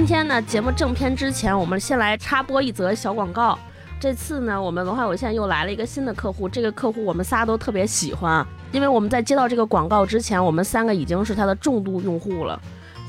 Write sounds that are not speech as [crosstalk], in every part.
今天呢，节目正片之前，我们先来插播一则小广告。这次呢，我们文化有限又来了一个新的客户，这个客户我们仨都特别喜欢，因为我们在接到这个广告之前，我们三个已经是他的重度用户了。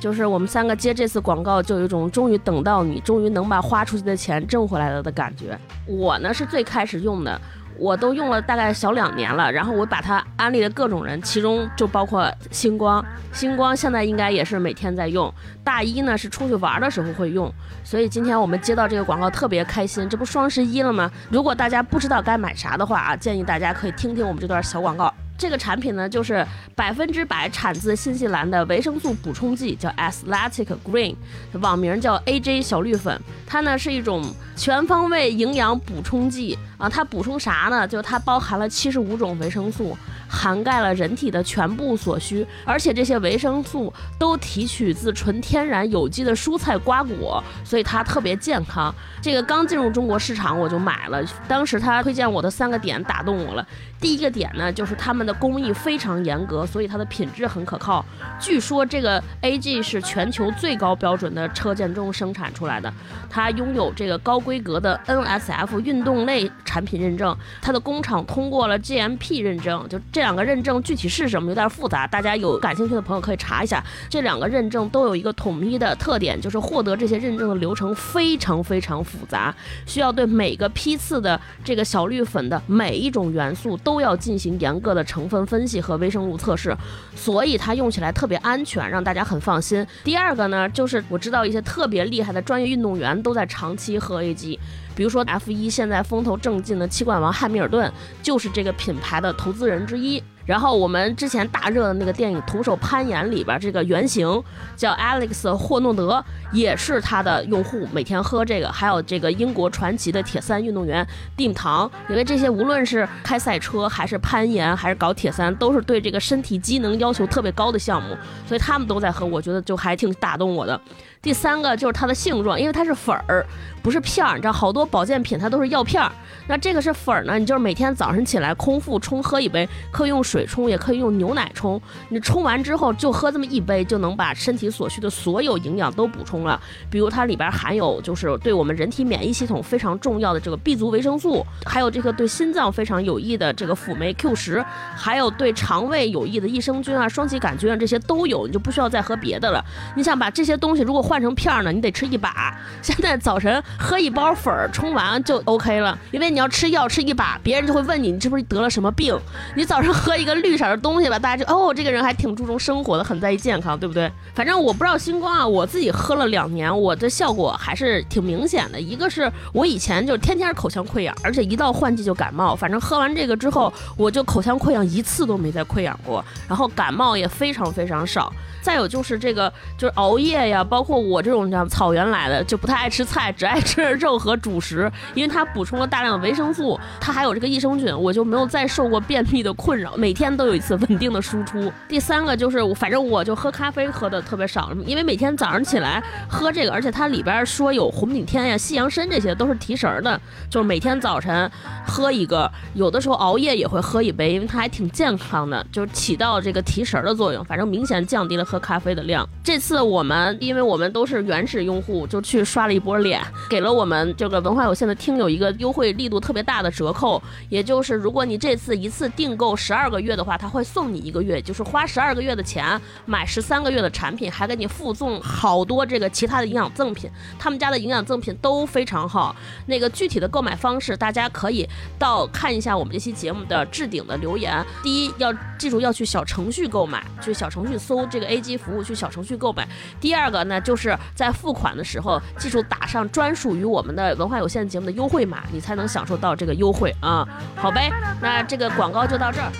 就是我们三个接这次广告，就有一种终于等到你，终于能把花出去的钱挣回来了的感觉。我呢是最开始用的。我都用了大概小两年了，然后我把它安利了各种人，其中就包括星光。星光现在应该也是每天在用。大一呢是出去玩的时候会用，所以今天我们接到这个广告特别开心。这不双十一了吗？如果大家不知道该买啥的话啊，建议大家可以听听我们这段小广告。这个产品呢，就是百分之百产自新西兰的维生素补充剂，叫 Athletic Green，网名叫 AJ 小绿粉。它呢是一种全方位营养补充剂啊，它补充啥呢？就它包含了七十五种维生素。涵盖了人体的全部所需，而且这些维生素都提取自纯天然有机的蔬菜瓜果，所以它特别健康。这个刚进入中国市场我就买了，当时他推荐我的三个点打动我了。第一个点呢，就是他们的工艺非常严格，所以它的品质很可靠。据说这个 AG 是全球最高标准的车间中生产出来的，它拥有这个高规格的 NSF 运动类产品认证，它的工厂通过了 GMP 认证，就这。这两个认证具体是什么有点复杂，大家有感兴趣的朋友可以查一下。这两个认证都有一个统一的特点，就是获得这些认证的流程非常非常复杂，需要对每个批次的这个小绿粉的每一种元素都要进行严格的成分分析和微生物测试，所以它用起来特别安全，让大家很放心。第二个呢，就是我知道一些特别厉害的专业运动员都在长期喝 AG。比如说 F 一现在风头正劲的七冠王汉密尔顿，就是这个品牌的投资人之一。然后我们之前大热的那个电影《徒手攀岩》里边，这个原型叫 Alex 霍诺德，也是他的用户，每天喝这个。还有这个英国传奇的铁三运动员蒂姆唐，因为这些无论是开赛车还是攀岩还是搞铁三，都是对这个身体机能要求特别高的项目，所以他们都在喝，我觉得就还挺打动我的。第三个就是它的性状，因为它是粉儿，不是片儿。你知道，好多保健品它都是药片儿，那这个是粉儿呢。你就是每天早上起来空腹冲喝一杯，可以用水冲，也可以用牛奶冲。你冲完之后就喝这么一杯，就能把身体所需的所有营养都补充了。比如它里边含有就是对我们人体免疫系统非常重要的这个 B 族维生素，还有这个对心脏非常有益的这个辅酶 Q 十，还有对肠胃有益的益生菌啊、双歧杆菌啊，这些都有，你就不需要再喝别的了。你想把这些东西如果换成片儿呢，你得吃一把。现在早晨喝一包粉儿冲完就 OK 了，因为你要吃药吃一把，别人就会问你你是不是得了什么病。你早上喝一个绿色的东西吧，大家就哦，这个人还挺注重生活的，很在意健康，对不对？反正我不知道星光啊，我自己喝了两年，我的效果还是挺明显的。一个是我以前就天天口腔溃疡，而且一到换季就感冒。反正喝完这个之后，我就口腔溃疡一次都没再溃疡过，然后感冒也非常非常少。再有就是这个，就是熬夜呀，包括我这种叫草原来的，就不太爱吃菜，只爱吃肉和主食，因为它补充了大量的维生素，它还有这个益生菌，我就没有再受过便秘的困扰，每天都有一次稳定的输出。第三个就是，反正我就喝咖啡喝的特别少，因为每天早上起来喝这个，而且它里边说有红景天呀、西洋参这些都是提神的，就是每天早晨喝一个，有的时候熬夜也会喝一杯，因为它还挺健康的，就是起到这个提神的作用，反正明显降低了。喝咖啡的量，这次我们因为我们都是原始用户，就去刷了一波脸，给了我们这个文化有限的听友一个优惠力度特别大的折扣，也就是如果你这次一次订购十二个月的话，他会送你一个月，就是花十二个月的钱买十三个月的产品，还给你附送好多这个其他的营养赠品，他们家的营养赠品都非常好。那个具体的购买方式，大家可以到看一下我们这期节目的置顶的留言。第一要记住要去小程序购买，去小程序搜这个 A。机服务去小程序购买。第二个呢，就是在付款的时候，记住打上专属于我们的文化有限节目的优惠码，你才能享受到这个优惠啊。好呗，那这个广告就到这儿。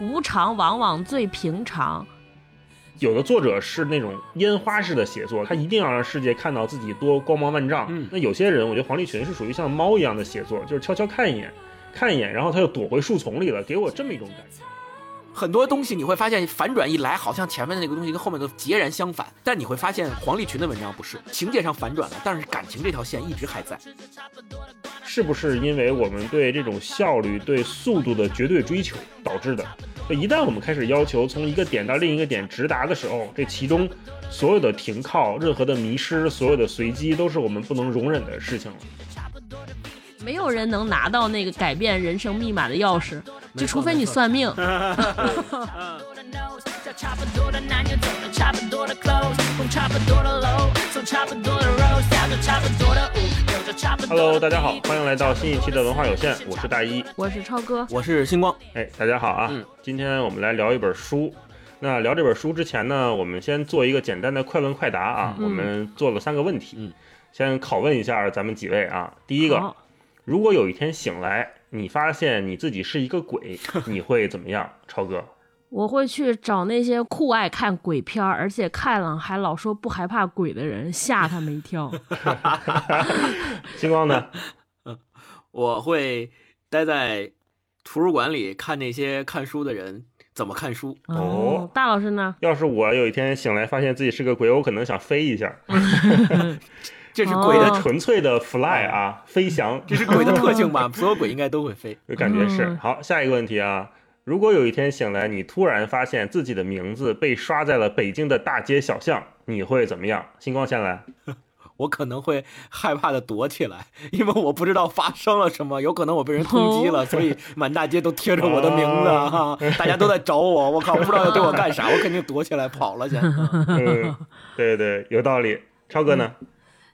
无常往往最平常。有的作者是那种烟花式的写作，他一定要让世界看到自己多光芒万丈。嗯，那有些人，我觉得黄立群是属于像猫一样的写作，就是悄悄看一眼，看一眼，然后他又躲回树丛里了，给我这么一种感觉。很多东西你会发现反转一来，好像前面的那个东西跟后面的截然相反。但你会发现黄立群的文章不是情节上反转了，但是感情这条线一直还在。是不是因为我们对这种效率、对速度的绝对追求导致的？一旦我们开始要求从一个点到另一个点直达的时候，这其中所有的停靠、任何的迷失、所有的随机，都是我们不能容忍的事情了。没有人能拿到那个改变人生密码的钥匙，就除非你算命。Hello，大家好，欢迎来到新一期的文化有限，我是大一，我是超哥，我是星光。哎，大家好啊！嗯今天我们来聊一本书。那聊这本书之前呢，我们先做一个简单的快问快答啊。嗯我们做了三个问题，嗯先拷问一下咱们几位啊。第一个，好如果有一天醒来，你发现你自己是一个鬼，[laughs] 你会怎么样？超哥，我会去找那些酷爱看鬼片儿，而且看了还老说不害怕鬼的人，吓他们一跳。[laughs] [laughs] 星光呢？我会待在图书馆里看那些看书的人怎么看书。哦大老师呢？要是我有一天醒来发现自己是个鬼，我可能想飞一下，这是鬼的，哦纯粹的 fly 啊，飞翔。这是鬼的特性吧？[laughs] 所有鬼应该都会飞。就感觉是嗯好。下一个问题啊，如果有一天醒来，你突然发现自己的名字被刷在了北京的大街小巷，你会怎么样？星光先来。[laughs] 我可能会害怕的躲起来，因为我不知道发生了什么，有可能我被人通缉了，[laughs] 所以满大街都贴着我的名字哈，大家都在找我，我靠，不知道要对我干啥，我肯定躲起来跑了去。嗯，对对，有道理。超哥呢？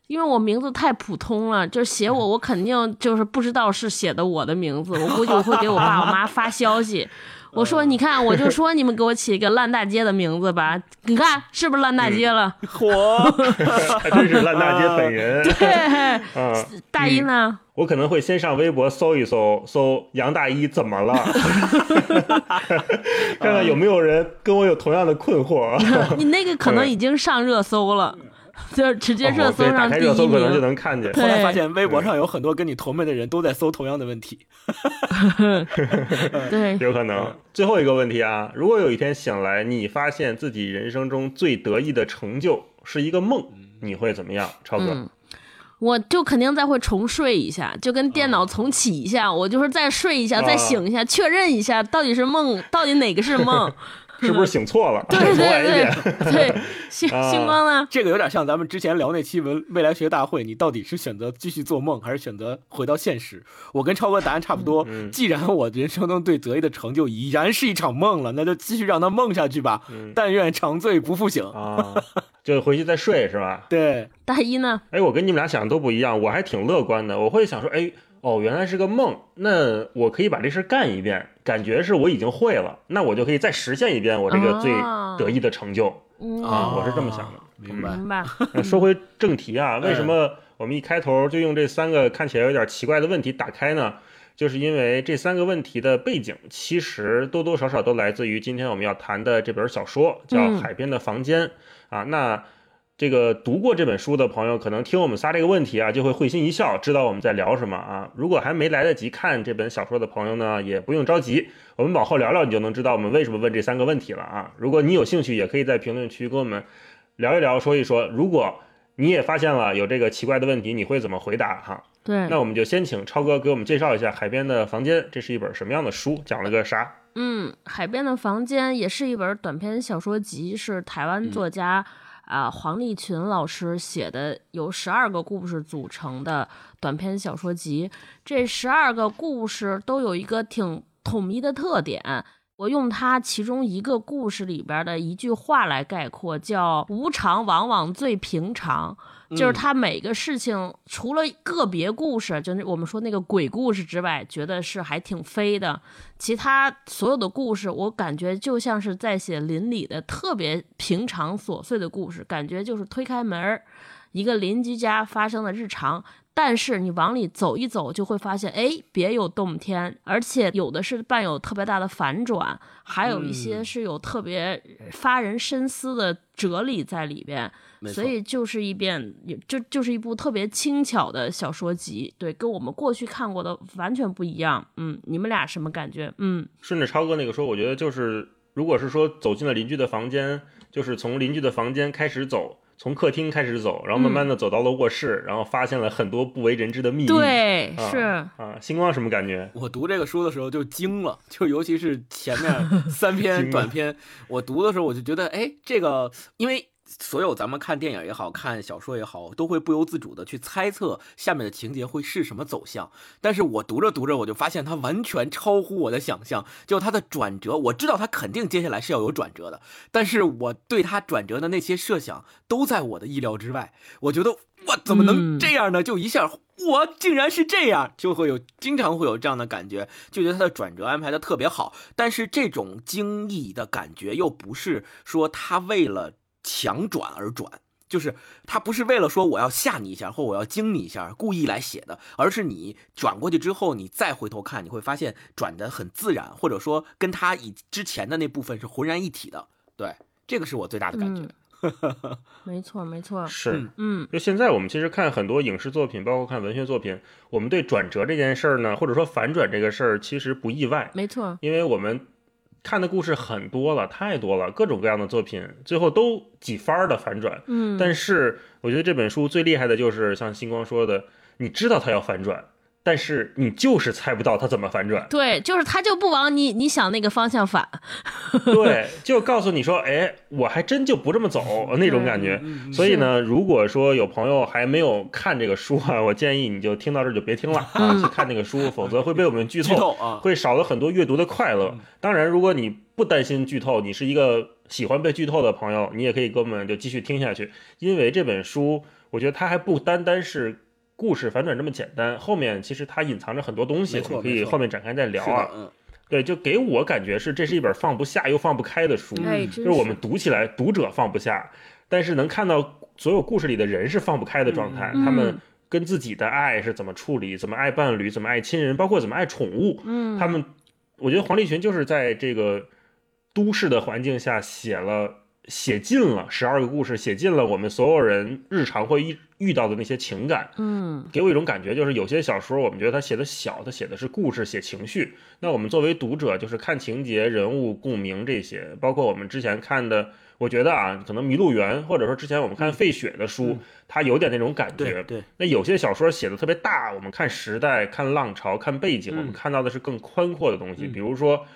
因为我名字太普通了，就是写我，我肯定就是不知道是写的我的名字，我估计我会给我爸我妈发消息，[laughs] 我说你看，我就说你们给我起一个烂大街的名字吧，你看是不是烂大街了？[laughs] 火，[laughs] 还真是烂大街本人。对，嗯，大一呢？我可能会先上微博搜一搜，搜杨大一怎么了，看看有没有人跟我有同样的困惑。你那个可能已经上热搜了，就是直接热搜哦打开上第一热搜可能就。能看见。后来发现微博上有很多跟你同辈的人都在搜同样的问题。[laughs] [laughs] 对，有可能。最后一个问题啊，如果有一天醒来，你发现自己人生中最得意的成就是一个梦，你会怎么样？超哥，嗯，我就肯定再会重睡一下，就跟电脑重启一下，我就是再睡一下，再醒一下，确认一下到底是梦，到底哪个是梦。[laughs] 是不是醒错了？对对。对对，[laughs] 星光呢？这个有点像咱们之前聊那期文未来学大会，你到底是选择继续做梦，还是选择回到现实？我跟超哥答案差不多。嗯既然我人生中最得意的成就已然是一场梦了，那就继续让它梦下去吧。嗯但愿长醉不复醒。啊，就回去再睡是吧？[laughs] 对，大一呢？哎，我跟你们俩想的都不一样，我还挺乐观的。我会想说，哎，哦，原来是个梦，那我可以把这事干一遍，感觉是我已经会了，那我就可以再实现一遍我这个最啊得意的成就。嗯，啊我是这么想的明白。明白。那说回正题啊，[laughs] 为什么我们一开头就用这三个看起来有点奇怪的问题打开呢？就是因为这三个问题的背景，其实多多少少都来自于今天我们要谈的这本小说，叫《嗯海边的房间》啊。那这个读过这本书的朋友，可能听我们仨这个问题啊，就会会心一笑，知道我们在聊什么啊。如果还没来得及看这本小说的朋友呢，也不用着急，我们往后聊聊，你就能知道我们为什么问这三个问题了啊。如果你有兴趣，也可以在评论区跟我们聊一聊，说一说，如果你也发现了有这个奇怪的问题，你会怎么回答哈？对，那我们就先请超哥给我们介绍一下《海边的房间》，这是一本什么样的书，讲了个啥？嗯，《海边的房间》也是一本短篇小说集，是台湾作家啊、黄立群老师写的，由十二个故事组成的短篇小说集。这十二个故事都有一个挺统一的特点。我用它其中一个故事里边的一句话来概括，叫“无常往往最平常”，就是他每个事情除了个别故事，就是我们说那个鬼故事之外，觉得是还挺飞的。其他所有的故事，我感觉就像是在写邻里的特别平常琐碎的故事，感觉就是推开门儿，一个邻居家发生的日常。但是你往里走一走，就会发现，哎，别有洞天，而且有的是伴有特别大的反转，还有一些是有特别发人深思的哲理在里边。所以就是一遍，就就是一部特别轻巧的小说集，对，跟我们过去看过的完全不一样。嗯，你们俩什么感觉？嗯，顺着超哥那个说，我觉得就是，如果是说走进了邻居的房间，就是从邻居的房间开始走。从客厅开始走，然后慢慢的走到了卧室，然后发现了很多不为人知的秘密。对，是啊，星光什么感觉？我读这个书的时候就惊了，就尤其是前面 [laughs] 三篇短篇，我读的时候我就觉得，哎，这个因为。所有咱们看电影也好看小说也好，都会不由自主的去猜测下面的情节会是什么走向。但是我读着读着，我就发现它完全超乎我的想象。就它的转折，我知道它肯定接下来是要有转折的，但是我对它转折的那些设想都在我的意料之外。我觉得我怎么能这样呢？就一下，我竟然是这样，就会有经常会有这样的感觉，就觉得它的转折安排的特别好。但是这种惊异的感觉又不是说他为了。强转而转，就是他不是为了说我要吓你一下或我要惊你一下故意来写的，而是你转过去之后，你再回头看，你会发现转的很自然，或者说跟他以之前的那部分是浑然一体的。对，这个是我最大的感觉。[laughs] 没错，没错，是，嗯，就现在我们其实看很多影视作品，包括看文学作品，我们对转折这件事儿呢，或者说反转这个事儿，其实不意外。没错，因为我们。看的故事很多了，太多了，各种各样的作品，最后都几番的反转。嗯，但是我觉得这本书最厉害的就是像星光说的，你知道他要反转。但是你就是猜不到它怎么反转，对，就是他就不往你你想那个方向反，对，[laughs] 就告诉你说，哎，我还真就不这么走那种感觉。所以呢，如果说有朋友还没有看这个书啊，我建议你就听到这就别听了啊，去看那个书，否则会被我们剧透啊，会少了很多阅读的快乐。当然，如果你不担心剧透，你是一个喜欢被剧透的朋友，你也可以跟我们就继续听下去，因为这本书，我觉得它还不单单是。故事反转这么简单，后面其实它隐藏着很多东西，我们可以后面展开再聊啊。嗯，对，就给我感觉是这是一本放不下又放不开的书，就是我们读起来读者放不下，但是能看到所有故事里的人是放不开的状态，他们跟自己的爱是怎么处理，怎么爱伴侣，怎么爱亲人，包括怎么爱宠物。嗯，他们，我觉得黄立群就是在这个都市的环境下写了。写尽了十二个故事，写尽了我们所有人日常会遇遇到的那些情感。嗯，给我一种感觉，就是有些小说我们觉得他写的小，他写的是故事，写情绪。那我们作为读者，就是看情节、人物共鸣这些。包括我们之前看的，我觉得啊，可能《麋鹿园》，或者说之前我们看费雪的书，它有点那种感觉。对。那有些小说写的特别大，我们看时代、看浪潮、看背景，我们看到的是更宽阔的东西。比如说。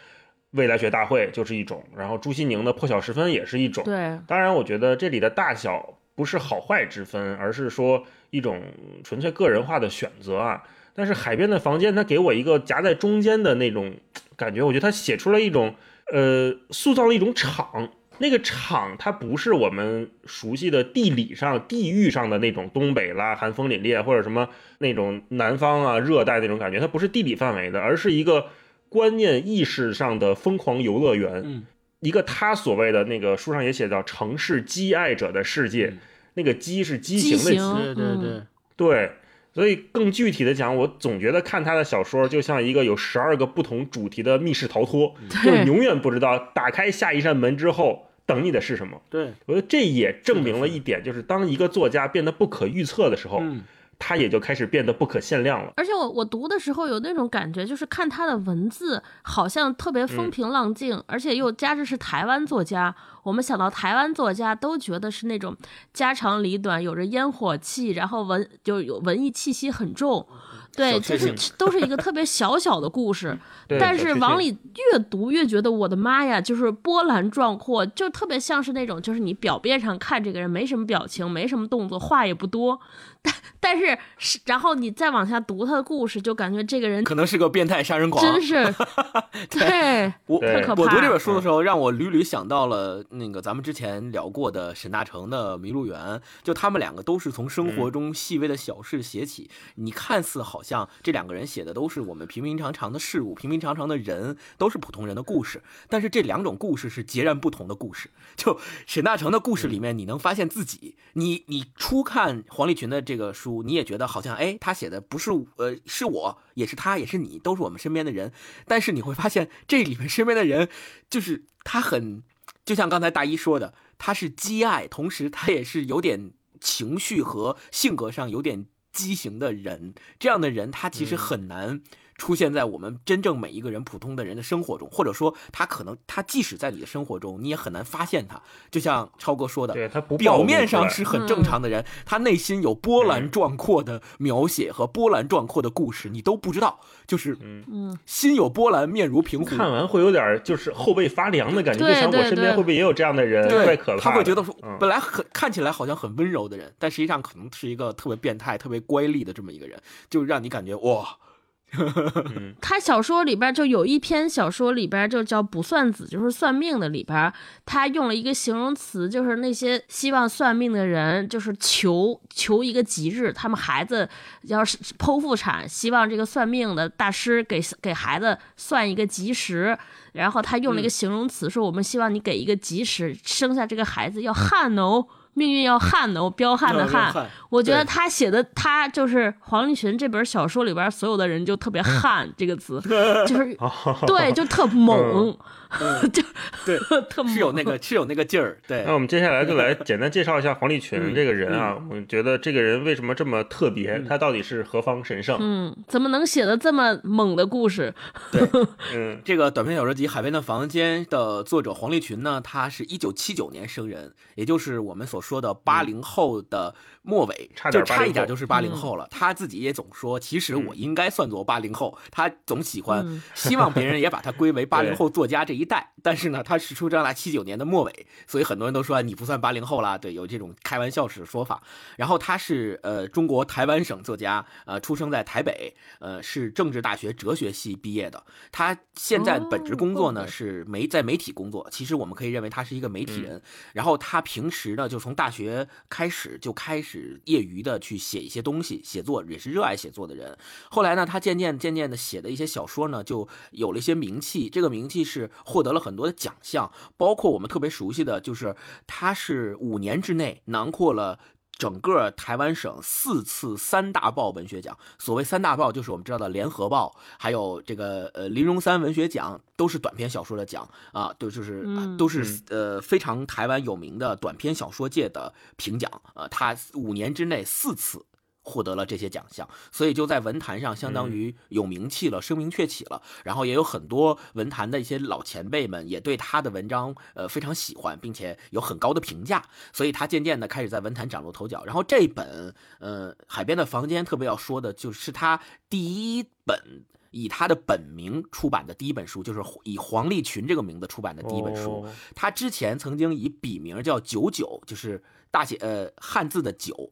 未来学大会就是一种，然后朱西宁的破晓时分也是一种。对，当然我觉得这里的大小不是好坏之分，而是说一种纯粹个人化的选择啊。但是海边的房间，它给我一个夹在中间的那种 [tsk] 感觉，我觉得它写出了一种，呃，塑造了一种场。那个场它不是我们熟悉的地理上、地域上的那种东北啦，寒风凛冽，或者什么那种南方啊、热带那种感觉，它不是地理范围的，而是一个。观念意识上的疯狂游乐园，嗯，一个他所谓的那个书上也写到城市畸爱者的世界，那个畸是畸形的畸，对对对。对，所以更具体的讲，我总觉得看他的小说就像一个有十二个不同主题的密室逃脱，就永远不知道打开下一扇门之后等你的是什么。对。我觉得这也证明了一点，就是当一个作家变得不可预测的时候。他也就开始变得不可限量了。而且我我读的时候有那种感觉，就是看他的文字好像特别风平浪静，而且又加之是台湾作家。我们想到台湾作家，都觉得是那种家长里短，有着烟火气，然后文就有文艺气息很重。对，就是都是一个特别小小的故事，[laughs] 但是往里越读越觉得我的妈呀，就是波澜壮阔，就特别像是那种，就是你表面上看这个人没什么表情，没什么动作，话也不多，但但是是，然后你再往下读他的故事，就感觉这个人可能是个变态杀人狂，真是，[laughs] 对，我太可怕。我读这本书的时候，让我屡屡想到了那个咱们之前聊过的沈大成的《麋鹿园》，就他们两个都是从生活中细微的小事写起。你看似好像这两个人写的都是我们平平常常的事物、平平常常的人，都是普通人的故事。但是这两种故事是截然不同的故事。就沈大成的故事里面，你能发现自己，你你初看黄立群的这个书，你也觉得好像哎，他写的不是呃是我，也是他，也是你，都是我们身边的人。但是你会发现这里面身边的人，就是他很。就像刚才大一说的，他是畸爱，同时他也是有点情绪和性格上有点畸形的人。这样的人，他其实很难。出现在我们真正每一个人普通的人的生活中，或者说他可能他即使在你的生活中，你也很难发现他。就像超哥说的，对他不表面上是很正常的人，他内心有波澜壮阔的描写和波澜壮阔的故事，你都不知道。就是嗯心有波澜，面如平湖。看完会有点就是后背发凉的感觉，就想我身边会不会也有这样的人？对，可他会觉得说，本来很看起来好像很温柔的人，但实际上可能是一个特别变态、特别乖戾的这么一个人，就让你感觉哇。他小说里边就有一篇小说里边就叫卜算子，就是算命的里边，他用了一个形容词，就是那些希望算命的人，就是求求一个吉日，他们孩子要是剖腹产，希望这个算命的大师给给孩子算一个吉时，然后他用了一个形容词，说我们希望你给一个吉时，生下这个孩子要旱哦。命运要悍的，我彪悍的 [laughs] 悍。我觉得他写的，他就是黄立群这本小说里边所有的人就特别 [laughs] 悍这个词，[laughs] 就是对，就特猛。[laughs] 就对，[laughs] 特是有那个是有那个劲儿。对，那我们接下来就来简单介绍一下黄立群这个人啊。我觉得这个人为什么这么特别？他到底是何方神圣？嗯，怎么能写的这么猛的故事？对，[laughs] 嗯，这个短篇小说集《海边的房间》的作者黄立群呢，他是一九七九年生人，也就是我们所说的八零后的。末尾差就差一点就是八零后了，他自己也总说，其实我应该算作八零后。他总喜欢希望别人也把他归为八零后作家这一代，但是呢，他是出生在七九年的末尾，所以很多人都说你不算八零后啦。对，有这种开玩笑式的说法。然后他是呃中国台湾省作家，呃出生在台北，呃是政治大学哲学系毕业的。他现在本职工作呢是媒在媒体工作，其实我们可以认为他是一个媒体人。然后他平时呢就从大学开始就开始。业余的去写一些东西，写作也是热爱写作的人。后来呢，他渐渐渐渐的写的一些小说呢，就有了一些名气。这个名气是获得了很多的奖项，包括我们特别熟悉的就是，他是五年之内囊括了。整个台湾省四次三大报文学奖，所谓三大报就是我们知道的联合报，还有这个呃林荣三文学奖，都是短篇小说的奖啊，都就是都是呃非常台湾有名的短篇小说界的评奖啊，他五年之内四次。获得了这些奖项，所以就在文坛上相当于有名气了，声名鹊起了。然后也有很多文坛的一些老前辈们也对他的文章呃非常喜欢，并且有很高的评价。所以他渐渐的开始在文坛崭露头角。然后这本呃《海边的房间》特别要说的就是他第一本以他的本名出版的第一本书，就是以黄立群这个名字出版的第一本书。他之前曾经以笔名叫九九，就是大写呃汉字的九。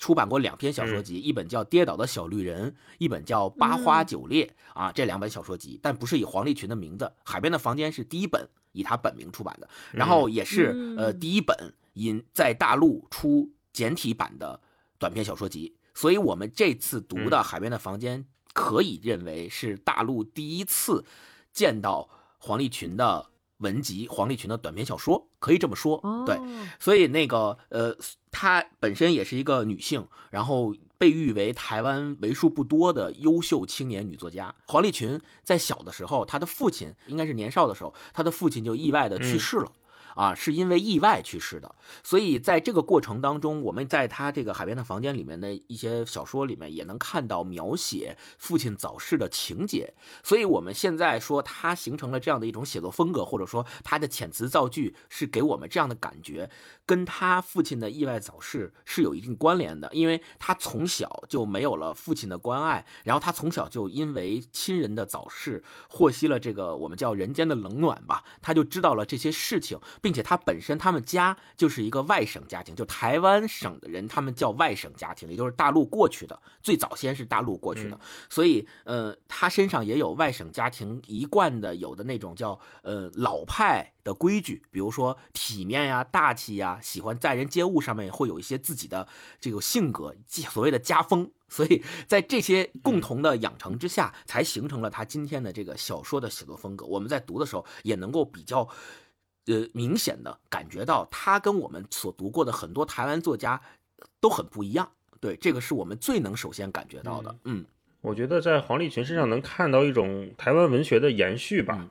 出版过两篇小说集，一本叫《跌倒的小绿人》，一本叫《八花九烈》啊，这两本小说集，但不是以黄立群的名字。《海边的房间》是第一本以他本名出版的，然后也是呃第一本因在大陆出简体版的短篇小说集。所以，我们这次读的《海边的房间》可以认为是大陆第一次见到黄立群的文集，黄立群的短篇小说，可以这么说。对，所以那个呃。她本身也是一个女性，然后被誉为台湾为数不多的优秀青年女作家。黄立群在小的时候，她的父亲应该是年少的时候，她的父亲就意外的去世了。啊，是因为意外去世的，所以在这个过程当中，我们在他这个海边的房间里面的一些小说里面也能看到描写父亲早逝的情节。所以我们现在说他形成了这样的一种写作风格，或者说他的遣词造句是给我们这样的感觉，跟他父亲的意外早逝是有一定关联的，因为他从小就没有了父亲的关爱，然后他从小就因为亲人的早逝获悉了这个我们叫人间的冷暖吧，他就知道了这些事情，并。并且他本身他们家就是一个外省家庭，就台湾省的人，他们叫外省家庭，也就是大陆过去的，最早先是大陆过去的，所以呃，他身上也有外省家庭一贯的有的那种叫呃老派的规矩，比如说体面呀、大气呀，喜欢在人接物上面会有一些自己的这个性格，所谓的家风。所以在这些共同的养成之下，才形成了他今天的这个小说的写作风格。我们在读的时候也能够比较，呃，明显的感觉到他跟我们所读过的很多台湾作家都很不一样。对，这个是我们最能首先感觉到的。嗯，我觉得在黄立群身上能看到一种台湾文学的延续吧，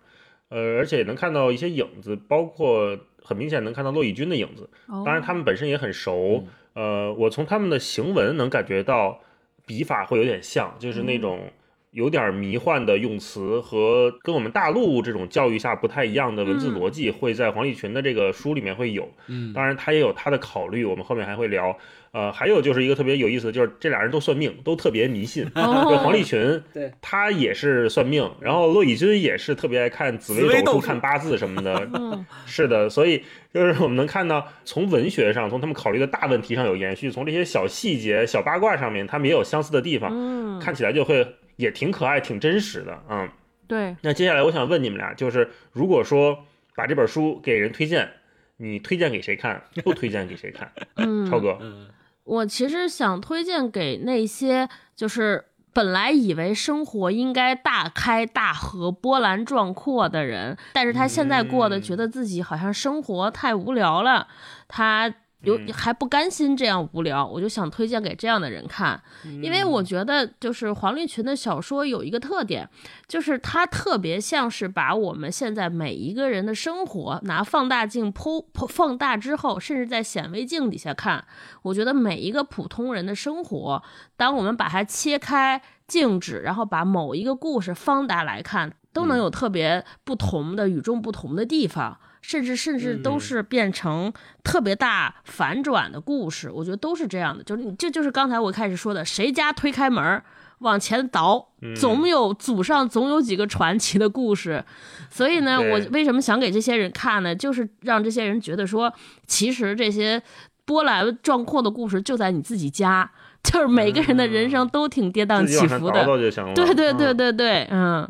呃，而且能看到一些影子，包括很明显能看到骆以军的影子。当然，他们本身也很熟。呃，我从他们的行文能感觉到。笔法会有点像，就是那种有点迷幻的用词和跟我们大陆这种教育下不太一样的文字逻辑，会在黄立群的这个书里面会有。嗯，当然他也有他的考虑，我们后面还会聊。呃，还有就是一个特别有意思的，就是这俩人都算命，都特别迷信。就黄立群，[laughs] 对，他也是算命，然后骆以军也是特别爱看紫微斗数、看八字什么的。[laughs] 是的，所以就是我们能看到，从文学上，从他们考虑的大问题上有延续，从这些小细节、小八卦上面，他们也有相似的地方。嗯，看起来就会也挺可爱、挺真实的。嗯，对。那接下来我想问你们俩，就是如果说把这本书给人推荐，你推荐给谁看？[laughs] 不推荐给谁看？嗯，超哥。嗯。我其实想推荐给那些就是本来以为生活应该大开大合、波澜壮阔的人，但是他现在过得觉得自己好像生活太无聊了，他。有还不甘心这样无聊，我就想推荐给这样的人看，因为我觉得就是黄立群的小说有一个特点，就是他特别像是把我们现在每一个人的生活拿放大镜剖放大之后，甚至在显微镜底下看，我觉得每一个普通人的生活，当我们把它切开静止，然后把某一个故事放大来看，都能有特别不同的与众不同的地方。甚至甚至都是变成特别大反转的故事，我觉得都是这样的。就是你这就是刚才我开始说的，谁家推开门往前倒，总有祖上总有几个传奇的故事。所以呢，我为什么想给这些人看呢？就是让这些人觉得说，其实这些波澜壮阔的故事就在你自己家，就是每个人的人生都挺跌宕起伏的。对对对对对，嗯。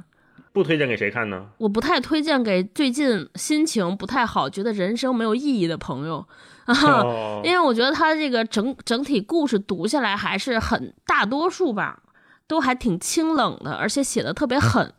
不推荐给谁看呢？我不太推荐给最近心情不太好、觉得人生没有意义的朋友啊，因为我觉得他这个整整体故事读下来还是很大多数吧，都还挺清冷的，而且写的特别狠，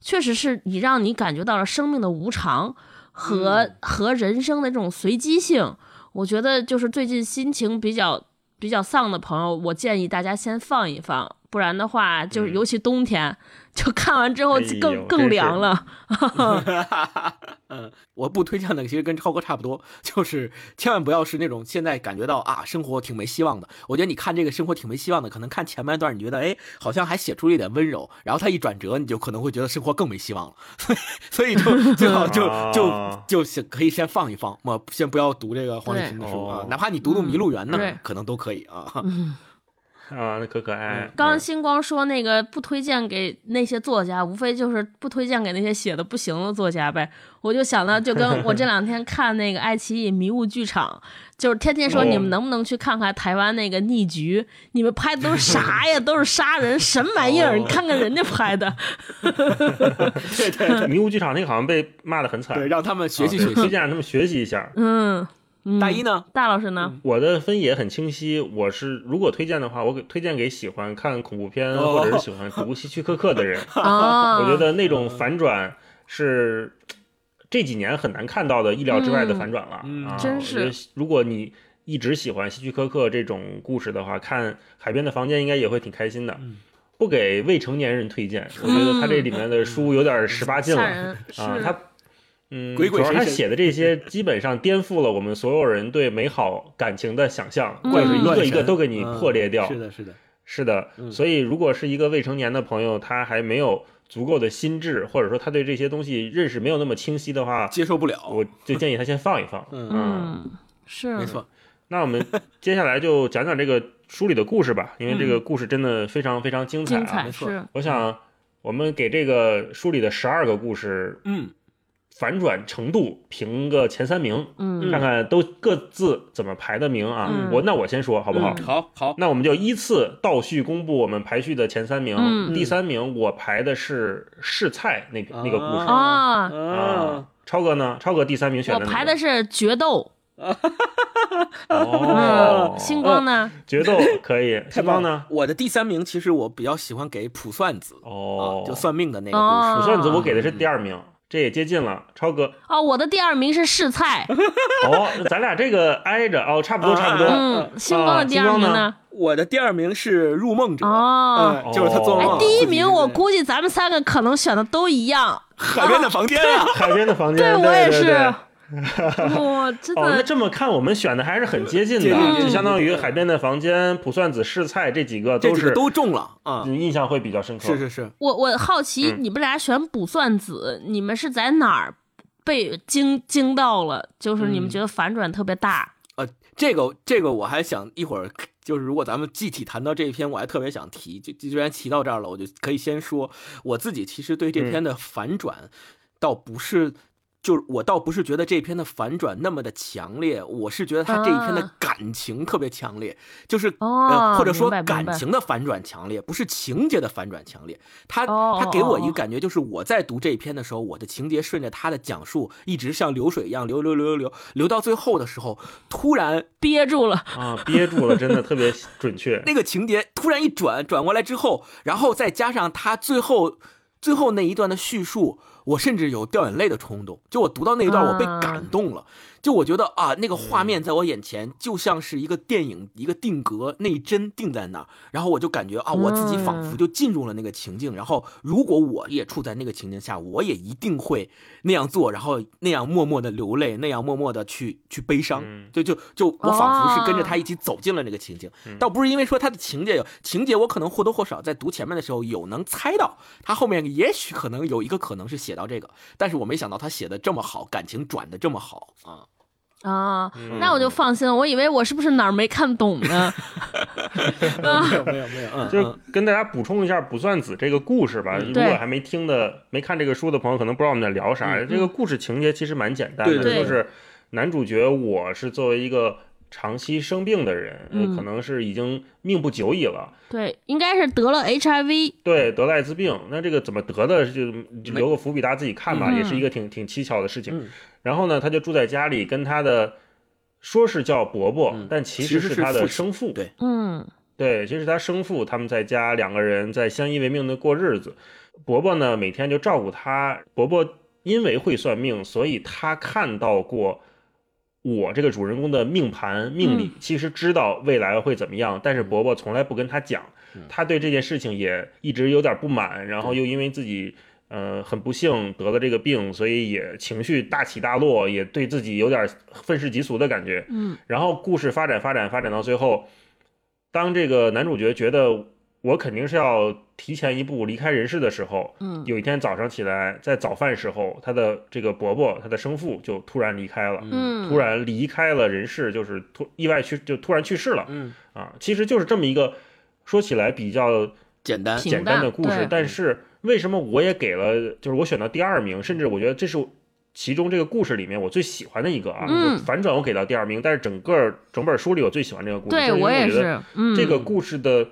确实是你让你感觉到了生命的无常和和人生的这种随机性。我觉得就是最近心情比较比较丧的朋友，我建议大家先放一放。不然的话，就是尤其冬天，就看完之后更更凉了。[laughs] 嗯，我不推荐的其实跟超哥差不多，[laughs] 就是千万不要是那种现在感觉到啊生活挺没希望的。我觉得你看这个生活挺没希望的，可能看前半段你觉得哎好像还写出了一点温柔，然后他一转折，你就可能会觉得生活更没希望了。[laughs] 所以所以就最好就就就先可以先放一放，我先不要读这个黄立群的书啊，哪怕你读读《迷路园》呢，可能都可以啊。啊，那可可爱。刚刚星光说那个不推荐给那些作家，无非就是不推荐给那些写的不行的作家呗。我就想到，就跟 [laughs] 我这两天看那个爱奇艺迷雾剧场，就是天天说你们能不能去看看台湾那个逆局？你们拍的都是啥呀？[laughs] 都是杀人，什么玩意儿？你看看人家拍的。[laughs] 对对，迷雾剧场那个好像被骂的很惨，对，让他们学习学习，推荐让他们学习一下。嗯。大一呢？大老师呢？我的分也很清晰。我是如果推荐的话，我给推荐给喜欢看恐怖片或者是喜欢读希区柯克的人。[laughs] 我觉得那种反转是这几年很难看到的意料之外的反转了啊！真是。如果你一直喜欢希区柯克这种故事的话，看《海边的房间》应该也会挺开心的。不给未成年人推荐，我觉得他这里面的书有点十八禁了啊！他。嗯，主要他写的这些基本上颠覆了我们所有人对美好感情的想象，或者是一个一个都给你破裂掉。是的，是的，是的。所以，如果是一个未成年的朋友，他还没有足够的心智，或者说他对这些东西认识没有那么清晰的话，接受不了。我就建议他先放一放。嗯，是没错。那我们接下来就讲讲这个书里的故事吧，因为这个故事真的非常非常精彩啊！没错。我想我们给这个书里的十二个故事，嗯。反转程度评个前三名，嗯看看都各自怎么排的名啊。嗯我那我先说好不好？嗯好好，那我们就依次倒序公布我们排序的前三名。嗯第三名我排的是试菜那个、那个故事啊，啊，超哥呢？超哥第三名选我的哪个排的是决斗。[laughs] 哦嗯，，星光呢？决斗可以，[laughs] 太棒星光呢？我的第三名其实我比较喜欢给卜算子哦啊，，就算命的那个哦故事。卜算子我给的是第二名，这也接近了。超哥，哦，我的第二名是试菜。哦，咱俩这个挨着哦，差不多差不多。嗯，星光的第二名呢？我的第二名是入梦者，哦，嗯，就是他做梦。，哎第一名我估计咱们三个可能选的都一样。海边的房间啊，海边的房间，对对我也是。[laughs] 哇，真哦，那，这么看，我们选的还是很接近的，就相当于海边的房间、卜算子、试菜这几个都是都中了啊！嗯印象会比较深刻。是是是，我我好奇嗯你们俩选卜算子，你们是在哪儿被惊惊到了？就是你们觉得反转特别大。呃，这个这个我还想一会儿，就是如果咱们具体谈到这一篇，我还特别想提。就就既然提到这儿了，我就可以先说我自己其实对这篇的反转，倒不是。就是我倒不是觉得这篇的反转那么的强烈，我是觉得他这一篇的啊感情特别强烈，就是、哦呃或者说感情的反转强烈，不是情节的反转强烈。他哦他给我一哦个感觉，就是我在读这一篇的时候，我的情节顺着他的讲述，一直像流水一样流流流流流流到最后的时候，突然憋住了，啊，憋住了，真的特别准确。那个情节突然一转，转过来之后，然后再加上他最后最后那一段的叙述，我甚至有掉眼泪的冲动。就我读到那一段，我被感动了。就我觉得啊，那个画面在我眼前就像是一个电影，一个定格，那一帧定在那儿，然后我就感觉啊，我自己仿佛就进入了那个情境。然后如果我也处在那个情境下，我也一定会那样做，然后那样默默的流泪，那样默默的去去悲伤。嗯就就就我仿佛是跟着他一起走进了那个情境，倒不是因为说他的情节有情节，我可能或多或少在读前面的时候有能猜到，他后面也许可能有一个可能是写到这个，但是我没想到他写的这么好，感情转的这么好啊。啊，嗯那我就放心了。我以为我是不是哪儿没看懂呢？[laughs] [laughs] 没有没有没有，就是跟大家补充一下卜算子这个故事吧。如对果还没听的、没看这个书的朋友，可能不知道我们在聊啥。嗯这个故事情节其实蛮简单的，就是男主角我是作为一个长期生病的人，可能是已经命不久矣了。对，应该是得了 HIV。对，得了艾滋病，那这个怎么得的？就就留个伏笔，大家自己看吧，嗯也是一个挺挺蹊跷的事情。嗯然后呢，他就住在家里，跟他的说是叫伯伯，嗯但其其实实是他的生父。对嗯对，其实是他生父，他们在家两个人在相依为命的过日子。伯伯呢，每天就照顾他。伯伯因为会算命，所以他看到过我这个主人公的命盘命理，其实知道未来会怎么样。但是伯伯从来不跟他讲，他对这件事情也一直有点不满，然后又因为自己。呃，很不幸得了这个病，所以也情绪大起大落，也对自己有点愤世嫉俗的感觉。嗯然后故事发展发展发展到最后，当这个男主角觉得我肯定是要提前一步离开人世的时候，嗯。有一天早上起来，在早饭时候，他的这个伯伯，他的生父就突然离开了，嗯，突然离开了人世，就是突意外去就突然去世了嗯，啊！其实就是这么一个说起来比较简单，简单的故事，但是为什么我也给了，就是我选到第二名，甚至我觉得这是其中这个故事里面我最喜欢的一个啊，嗯。就反转我给到第二名，但是整个整本书里我最喜欢这个故事，对就是因我也为觉得是。嗯，这个故事的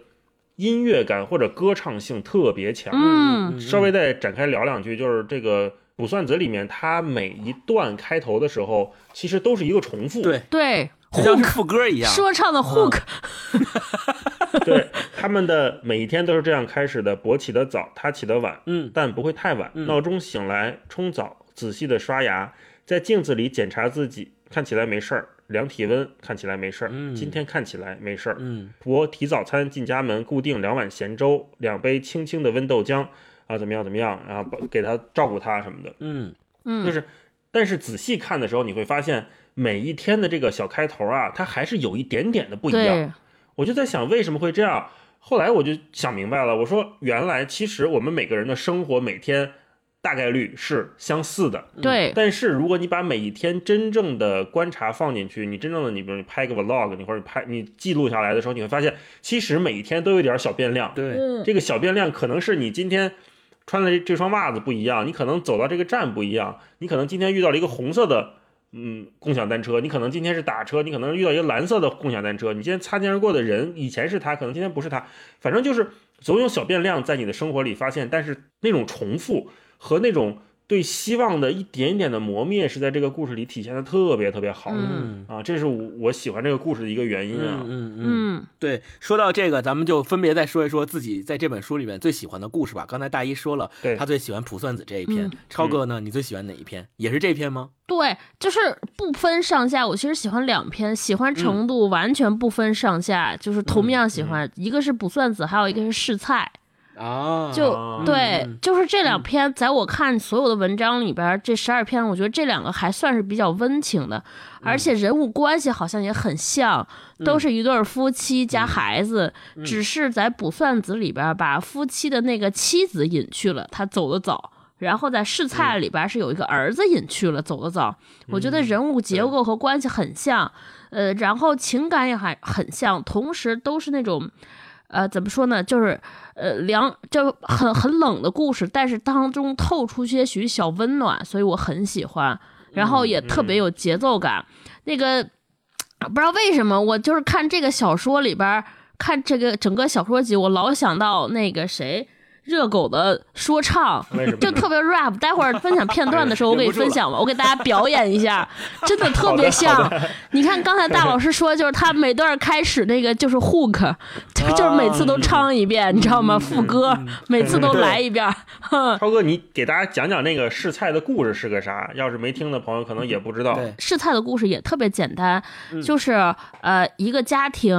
音乐感或者歌唱性特别强。嗯。稍微再展开聊两句，就是这个《卜算子》里面，它每一段开头的时候，其实都是一个重复，对，对。就像副歌一样，说唱的 hook，[laughs] [laughs] 对，他们的每一天都是这样开始的：勃起的早，他起的晚，嗯。但不会太晚。嗯。闹钟醒来，冲澡，仔细的刷牙，在镜子里检查自己，看起来没事儿；量体温，看起来没事儿。嗯今天看起来没事儿。嗯我提早餐进家门，固定两碗咸粥，两杯清清的温豆浆，啊，怎么样怎么样，然后给他照顾他什么的，嗯就嗯，是，但是仔细看的时候，你会发现每一天的这个小开头啊，它还是有一点点的不一样。我就在想为什么会这样，后来我就想明白了，我说原来其实我们每个人的生活每天大概率是相似的，对，但是如果你把每一天真正的观察放进去，你真正的你比如你拍个 vlog，你或者拍你记录下来的时候，你会发现其实每一天都有点小变量。对，嗯。这个小变量可能是你今天穿的这双袜子不一样，你可能走到这个站不一样，你可能今天遇到了一个红色的嗯共享单车，你可能今天是打车，你可能遇到一个蓝色的共享单车，你今天擦肩而过的人以前是他，可能今天不是他，反正就是总有小变量在你的生活里发现，但是那种重复和那种。对希望的一点点的磨灭，是在这个故事里体现的特别特别好。嗯啊，这是我我喜欢这个故事的一个原因啊。嗯嗯，嗯，对，说到这个，咱们就分别再说一说自己在这本书里面最喜欢的故事吧。刚才大一说了，对他最喜欢《卜算子》这一篇嗯。超哥呢，你最喜欢哪一篇？也是这篇吗？对，就是不分上下。我其实喜欢两篇，喜欢程度完全不分上下，就是同样喜欢。一个是卜算子，还有一个是试菜。啊，就啊对嗯，就是这两篇，在我看所有的文章里边，这十二篇，我觉得这两个还算是比较温情的，而且人物关系好像也很像，都是一对儿夫妻加孩子，只是在卜算子里边把夫妻的那个妻子隐去了，他走得早。然后在试菜里边是有一个儿子隐去了，走得早。我觉得人物结构和关系很像，呃，然后情感也还很像，同时都是那种。呃，怎么说呢？就是，呃，凉就很很冷的故事，但是当中透出些许小温暖，所以我很喜欢，然后也特别有节奏感。那个不知道为什么，我就是看这个小说里边儿，看这个整个小说集，我老想到那个谁。热狗的说唱就特别 rap，待会儿分享片段的时候，我给你分享吧，我给大家表演一下，真的特别像。你看刚才大老师说，就是他每段开始那个就是 hook，就就是每次都唱一遍，你知道吗？副歌每次都来一遍。哼 [laughs] 超哥，你给大家讲讲那个试菜的故事是个啥？要是没听的朋友，可能也不知道。对，试菜的故事也特别简单，就是呃一个家庭，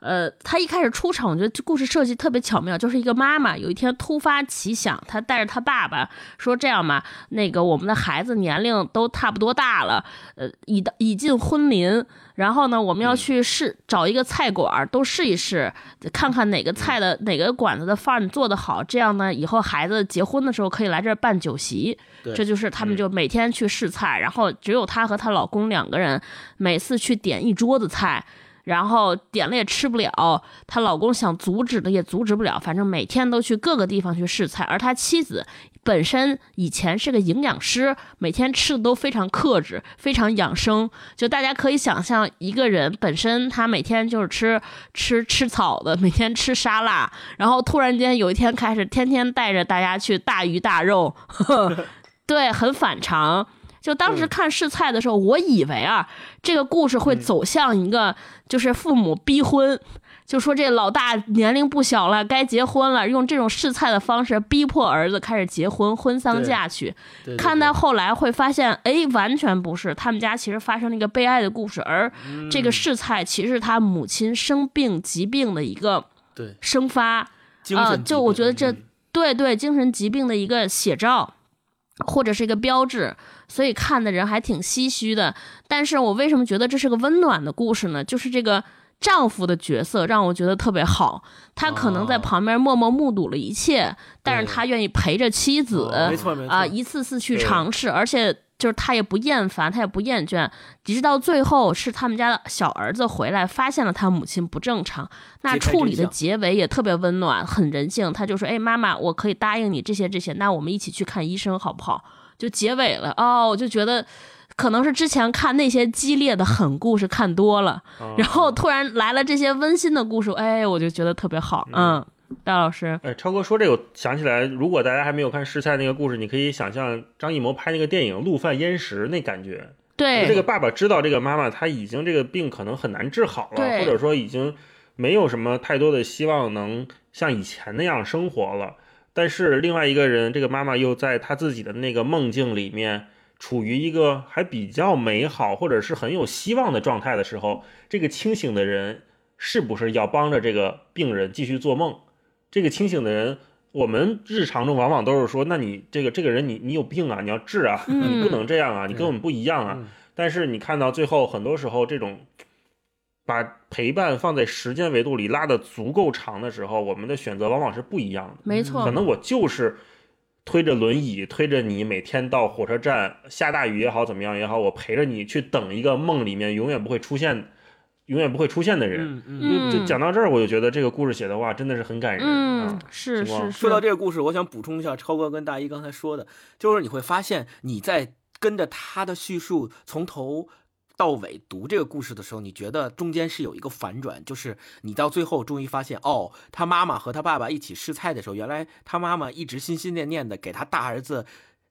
呃他一开始出场，我觉得这故事设计特别巧妙，就是一个妈妈有一天突发奇想，他带着他爸爸说这样吧，那个我们的孩子年龄都差不多大了，呃已到已近婚龄，然后呢我们要去试找一个菜馆儿都试一试，看看哪个菜的哪个馆子的饭做得好，这样呢以后孩子结婚的时候可以来这儿办酒席。这就是他们就每天去试菜，然后只有她和她老公两个人，每次去点一桌子菜，然后点了也吃不了，她老公想阻止的也阻止不了，反正每天都去各个地方去试菜，而她妻子。本身以前是个营养师，每天吃的都非常克制，非常养生。就大家可以想象，一个人本身他每天就是吃吃吃草的，每天吃沙拉，然后突然间有一天开始天天带着大家去大鱼大肉，[laughs] 对，很反常。就当时看试菜的时候，我以为啊，这个故事会走向一个就是父母逼婚，就说这老大年龄不小了，该结婚了，用这种试菜的方式逼迫儿子开始结婚，婚丧嫁娶。看到后来会发现，哎，完全不是，他们家其实发生了一个悲哀的故事，而这个试菜其实是他母亲生病疾病的一个对。生发。啊、就我觉得这对对精神疾病的一个写照，或者是一个标志，所以看的人还挺唏嘘的。但是我为什么觉得这是个温暖的故事呢？就是这个丈夫的角色让我觉得特别好，他可能在哦旁边默默目睹了一切，但是他愿意陪着妻子，哦没错没错啊、一次次去尝试，而且。就是他也不厌烦，他也不厌倦，直到最后是他们家的小儿子回来，发现了他母亲不正常，那处理的结尾也特别温暖，很人性。他就说：“哎，妈妈，我可以答应你这些这些，那我们一起去看医生好不好？”就结尾了哦，我就觉得可能是之前看那些激烈的狠故事看多了，啊然后突然来了这些温馨的故事，哎，我就觉得特别好。嗯，戴老师，哎，超哥说这个，我想起来，如果大家还没有看试菜那个故事，你可以想象张艺谋拍那个电影《陆犯焉识》那感觉。对这个爸爸知道这个妈妈她已经这个病可能很难治好了，或者说已经没有什么太多的希望能像以前那样生活了。但是另外一个人，这个妈妈又在她自己的那个梦境里面，处于一个还比较美好或者是很有希望的状态的时候，这个清醒的人是不是要帮着这个病人继续做梦？这个清醒的人，我们日常中往往都是说，那你这个这个人你你有病啊，你要治啊，嗯 [laughs] 你不能这样啊，你跟我们不一样啊。嗯但是你看到最后，很多时候这种把陪伴放在时间维度里拉的足够长的时候，我们的选择往往是不一样的。没错可，能我就是推着轮椅推着你，每天到火车站，下大雨也好，怎么样也好，我陪着你去等一个梦里面永远不会出现永远不会出现的人。嗯嗯。嗯，就讲到这儿，我就觉得这个故事写的话，真的是很感人嗯啊。，是是是。说到这个故事，我想补充一下超哥跟大一刚才说的，就是你会发现你在跟着他的叙述从头到尾读这个故事的时候，你觉得中间是有一个反转，就是你到最后终于发现，哦，他妈妈和他爸爸一起试菜的时候，原来他妈妈一直心心念念的给他大儿子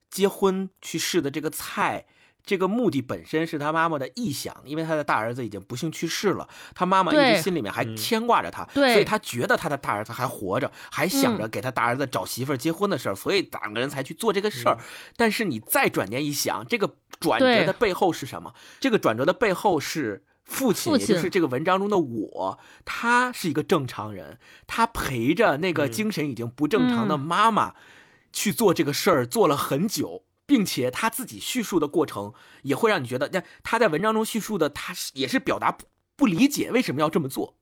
结婚去试的这个菜。这个目的本身是他妈妈的臆想，因为他的大儿子已经不幸去世了，他妈妈一直心里面还嗯牵挂着他，对所以他觉得他的大儿子还活着，还想着给他大儿子找媳妇儿结婚的事儿，所以两个人才去做这个事儿。但是你再转念一想，这个转折的背后是什么？这个转折的背后是父亲，也就是这个文章中的我，他是一个正常人，他陪着那个嗯精神已经不正常的嗯妈妈去做这个事儿，做了很久。并且他自己叙述的过程也会让你觉得，那他在文章中叙述的，他是也是表达不不理解为什么要这么做，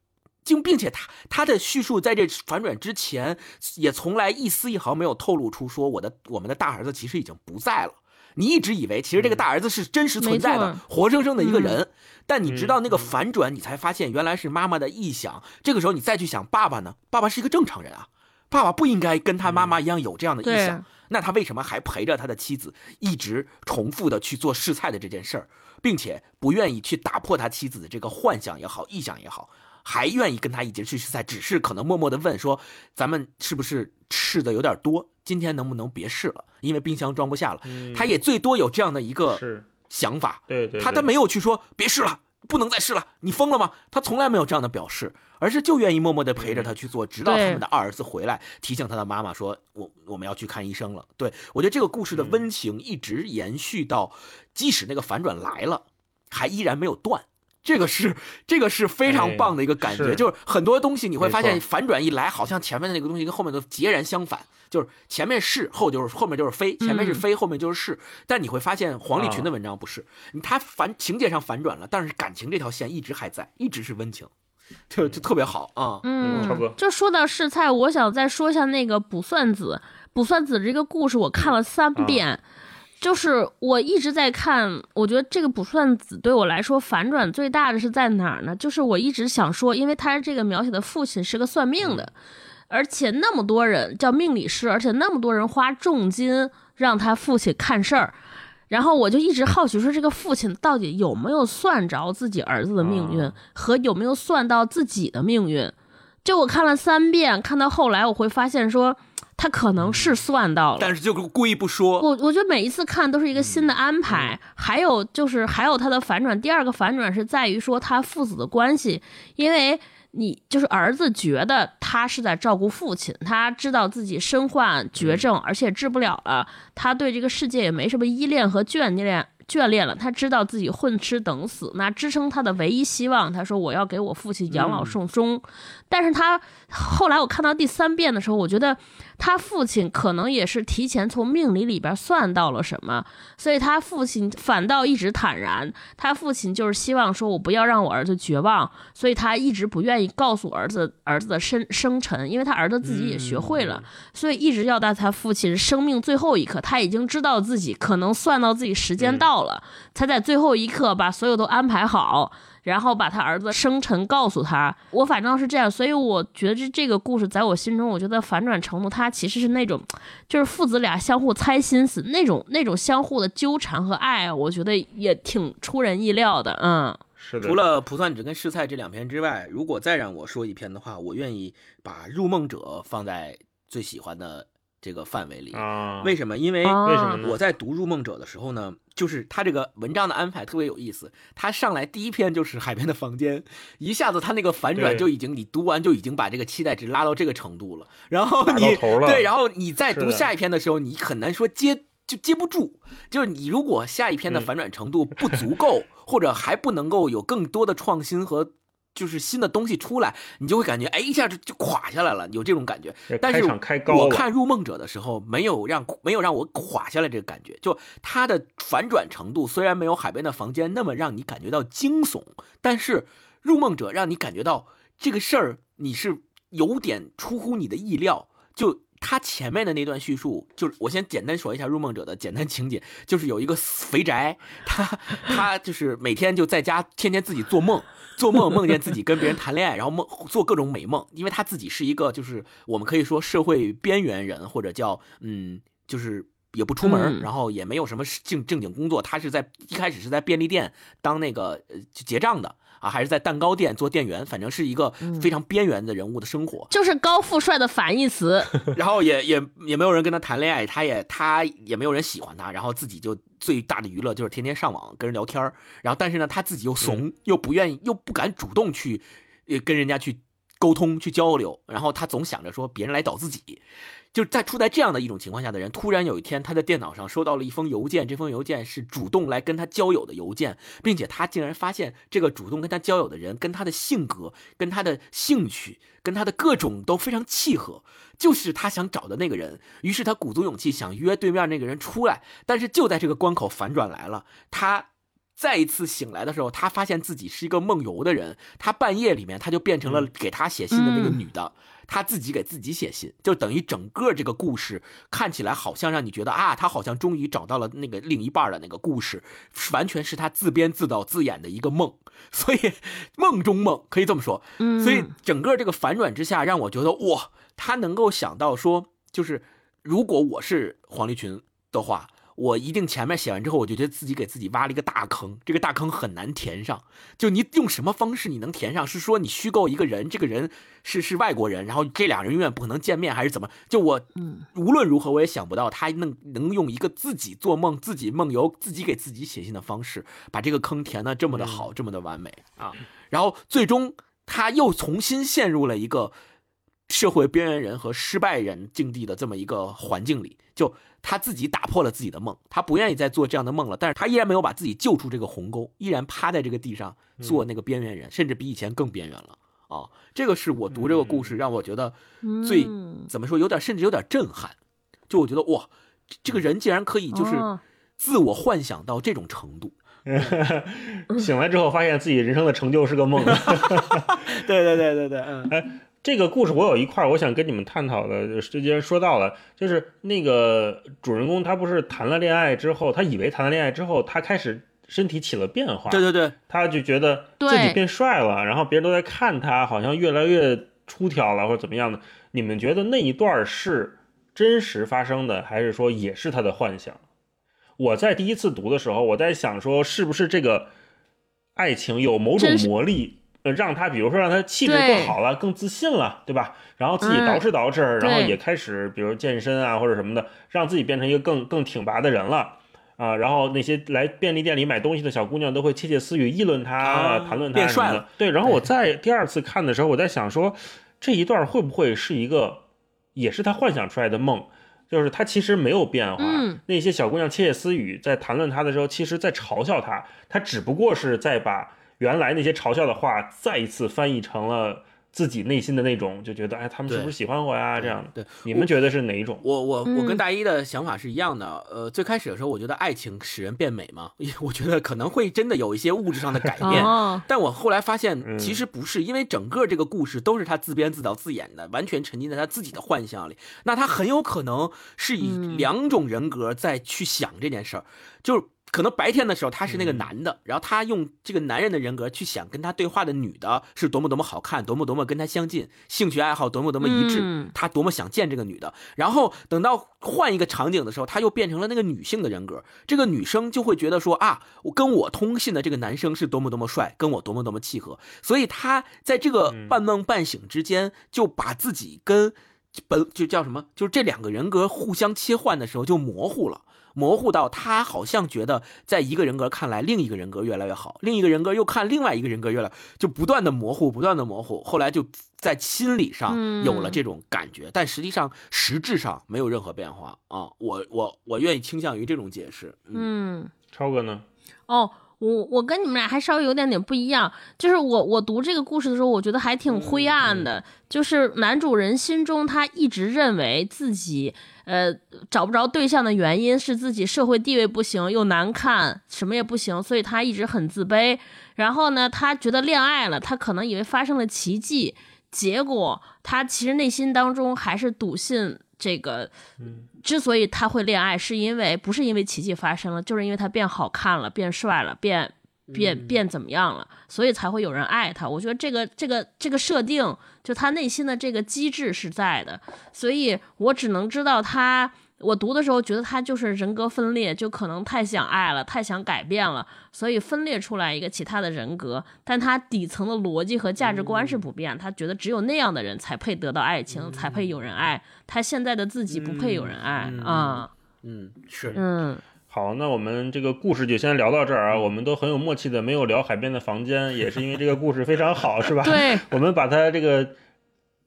并并且他他的叙述在这反转之前，也从来一丝一毫没有透露出说我的我们的大儿子其实已经不在了。你一直以为其实这个大儿子是真实存在的、活生生的一个人，但你直到那个嗯反转，你才发现原来是妈妈的臆想。这个时候你再去想爸爸呢？爸爸是一个正常人啊，爸爸不应该跟他妈妈一样有这样的臆想。对那他为什么还陪着他的妻子一直重复的去做试菜的这件事儿，并且不愿意去打破他妻子的这个幻想也好、臆想也好，还愿意跟他一起去试菜，只是可能默默的问说：“咱们是不是试的有点多？今天能不能别试了？因为冰箱装不下了。嗯他也最多有这样的一个，想法，对他他没有去说别试了，不能再试了，你疯了吗？他从来没有这样的表示，而是就愿意默默的陪着他去做，直到他们的二儿子回来提醒他的妈妈说：“我我们要去看医生了。”对我觉得这个故事的温情一直延续到，即使那个反转来了，还依然没有断。这个是这个是非常棒的一个感觉，哎是。就是很多东西你会发现反转一来，好像前面的那个东西跟后面都截然相反，就是前面是后就是后面就是非，前面是嗯。非，后面就是是。但你会发现黄立群的文章不是，你他反情节上反转了，但是感情这条线一直还在，一直是温情，就就特别好啊。嗯差不多。就说到试菜，我想再说一下那个卜算子。卜算子这个故事我看了三遍，就是我一直在看。我觉得这个卜算子对我来说反转最大的是在哪儿呢？就是我一直想说，因为他这个描写的父亲是个算命的，而且那么多人叫命理师，而且那么多人花重金让他父亲看事儿。然后我就一直好奇说，这个父亲到底有没有算着自己儿子的命运，啊和有没有算到自己的命运？就我看了三遍，看到后来我会发现说，他可能是算到了，但是就故意不说，我我觉得每一次看都是一个新的安排，还有就是还有他的反转。第二个反转是在于说他父子的关系，因为你就是儿子觉得他是在照顾父亲，他知道自己身患绝症，而且治不了了，他对这个世界也没什么依恋和眷恋。眷恋了，他知道自己混吃等死，那支撑他的唯一希望，他说我要给我父亲养老送终。但是他后来我看到第三遍的时候，我觉得他父亲可能也是提前从命理里边算到了什么，所以他父亲反倒一直坦然。他父亲就是希望说，我不要让我儿子绝望，所以他一直不愿意告诉儿子儿子的生生辰，因为他儿子自己也学会了，所以一直要到他父亲生命最后一刻，他已经知道自己可能算到自己时间到了，才在最后一刻把所有都安排好。然后把他儿子生辰告诉他，我反正是这样，所以我觉得这这个故事在我心中，我觉得反转程度，它其实是那种，就是父子俩相互猜心思那种那种相互的纠缠和爱，我觉得也挺出人意料的，嗯。是的，除了《卜算纸》跟《试菜》这两篇之外，如果再让我说一篇的话，我愿意把《入梦者》放在最喜欢的这个范围里。啊，为什么？因为啊为什么？我在读《入梦者》的时候呢，就是他这个文章的安排特别有意思。他上来第一篇就是海边的房间，一下子他那个反转就已经，你读完就已经把这个期待值拉到这个程度了。然后你对，然后你再读下一篇的时候，你很难说接就接不住。就是你如果下一篇的嗯反转程度不足够，或者还不能够有更多的创新和。就是新的东西出来，你就会感觉哎一下就就垮下来了，有这种感觉。但是我看《入梦者》的时候，没有让没有让我垮下来这个感觉，就它的反转程度虽然没有《海边的房间》那么让你感觉到惊悚，但是《入梦者》让你感觉到这个事儿你是有点出乎你的意料，就他前面的那段叙述，就是我先简单说一下《入梦者》的简单情节，就是有一个肥宅，[laughs] 他他就是每天就在家天天自己做梦，[laughs] 做梦梦见自己跟别人谈恋爱，然后梦做各种美梦，因为他自己是一个就是我们可以说社会边缘人，或者叫嗯就是。也不出门，嗯然后也没有什么正正经工作。他是在一开始是在便利店当那个呃结账的啊，还是在蛋糕店做店员，反正是一个非常边缘的人物的生活。就是高富帅的反义词。[laughs] 然后也也也没有人跟他谈恋爱，他也他也没有人喜欢他，然后自己就最大的娱乐就是天天上网跟人聊天儿然后但是呢他自己又怂，又不愿意又不敢主动去呃跟人家去沟通去交流，然后他总想着说别人来找自己。就是在处在这样的一种情况下的人，突然有一天他的电脑上收到了一封邮件，这封邮件是主动来跟他交友的邮件，并且他竟然发现这个主动跟他交友的人跟他的性格、跟他的兴趣、跟他的各种都非常契合，就是他想找的那个人。于是他鼓足勇气想约对面那个人出来，但是就在这个关口反转来了，他。再一次醒来的时候，他发现自己是一个梦游的人。他半夜里面，他就变成了给他写信的那个女的，他自己给自己写信，就等于整个这个故事看起来好像让你觉得啊，他好像终于找到了那个另一半的那个故事，完全是他自编自导自演的一个梦。所以梦中梦可以这么说。嗯，所以整个这个反转之下，让我觉得哇，他能够想到说，就是如果我是黄立群的话，我一定前面写完之后，我就觉得自己给自己挖了一个大坑，这个大坑很难填上。就你用什么方式你能填上？是说你虚构一个人，这个人是是外国人，然后这俩人永远不可能见面，还是怎么？就我嗯无论如何我也想不到他能能用一个自己做梦、自己梦游、自己给自己写信的方式，把这个坑填的这么的好，这么的完美啊！然后最终他又重新陷入了一个社会边缘人和失败人境地的这么一个环境里，就他自己打破了自己的梦，他不愿意再做这样的梦了，但是他依然没有把自己救出这个鸿沟，依然趴在这个地上做那个边缘人，甚至比以前更边缘了啊！这个是我读这个故事让我觉得最、嗯怎么说，有点甚至有点震撼，就我觉得哇，这这个人竟然可以就是哦自我幻想到这种程度。[laughs] 醒来之后发现自己人生的成就是个梦。[laughs] 对对对对对，嗯这个故事我有一块儿我想跟你们探讨的，就是既然说到了，就是那个主人公他不是谈了恋爱之后，他以为谈了恋爱之后，他开始身体起了变化，对对对，他就觉得自己变帅了，然后别人都在看他，好像越来越出挑了或者怎么样的。你们觉得那一段是真实发生的，还是说也是他的幻想？我在第一次读的时候，我在想说，是不是这个爱情有某种魔力，呃，让他比如说让他气质更好了，更自信了，对吧？然后自己嗯捯饬捯饬，然后也开始比如健身啊或者什么的，让自己变成一个更更挺拔的人了。啊，然后那些来便利店里买东西的小姑娘都会窃窃私语议论他、啊谈论他变帅什么的了。对，然后我对在第二次看的时候，我在想说，这一段会不会是一个，也是他幻想出来的梦？就是他其实没有变化，嗯那些小姑娘窃窃私语，在谈论他的时候，其实在嘲笑他，他只不过是在把原来那些嘲笑的话再一次翻译成了自己内心的那种，就觉得哎，他们是不是喜欢我呀？这样的，对，你们觉得是哪一种？我我我跟嗯大一的想法是一样的。呃，最开始的时候，我觉得爱情使人变美嘛，我觉得可能会真的有一些物质上的改变。哦，[laughs] 但我后来发现，嗯其实不是，因为整个这个故事都是他自编自导自演的，完全沉浸在他自己的幻想里。那他很有可能是以嗯两种人格在去想这件事儿，就是可能白天的时候他是那个嗯。男的，然后他用这个男人的人格去想跟他对话的女的是多么多么好看，多么多么跟他相近，兴趣爱好多么多么一致，嗯。他多么想见这个女的。然后等到换一个场景的时候，他又变成了那个女性的人格，这个女生就会觉得说啊，我跟我通信的这个男生是多么多么帅，跟我多么多么契合，所以他在这个半梦半醒之间，就把自己跟本就叫什么，就是这两个人格互相切换的时候就模糊了。模糊到他好像觉得，在一个人格看来，另一个人格越来越好，另一个人格又看另外一个人格越来，就不断的模糊，不断的模糊。后来就在心理上有了这种感觉，但实际上实质上没有任何变化啊。我我我愿意倾向于这种解释。嗯嗯。超哥呢？哦，我我跟你们俩还稍微有点点不一样，就是我我读这个故事的时候，我觉得还挺灰暗的，就是男主人心中他一直认为自己呃找不着对象的原因是自己社会地位不行，又难看，什么也不行，所以他一直很自卑。然后呢，他觉得恋爱了，他可能以为发生了奇迹，结果他其实内心当中还是笃信。这个嗯之所以他会恋爱，是因为不是因为奇迹发生了，就是因为他变好看了、变帅了、变变变怎么样了，所以才会有人爱他。我觉得这个这个这个设定，就他内心的这个机制是在的，所以我只能知道他。我读的时候觉得他就是人格分裂，就可能太想爱了，太想改变了，所以分裂出来一个其他的人格。但他底层的逻辑和价值观是不变，他觉得只有那样的人才配得到爱情，才配有人爱。他现在的自己不配有人爱啊。嗯，是，嗯，好，那我们这个故事就先聊到这儿啊。我们都很有默契的，没有聊海边的房间，也是因为这个故事非常好，是吧？对，[laughs] 我们把它这个，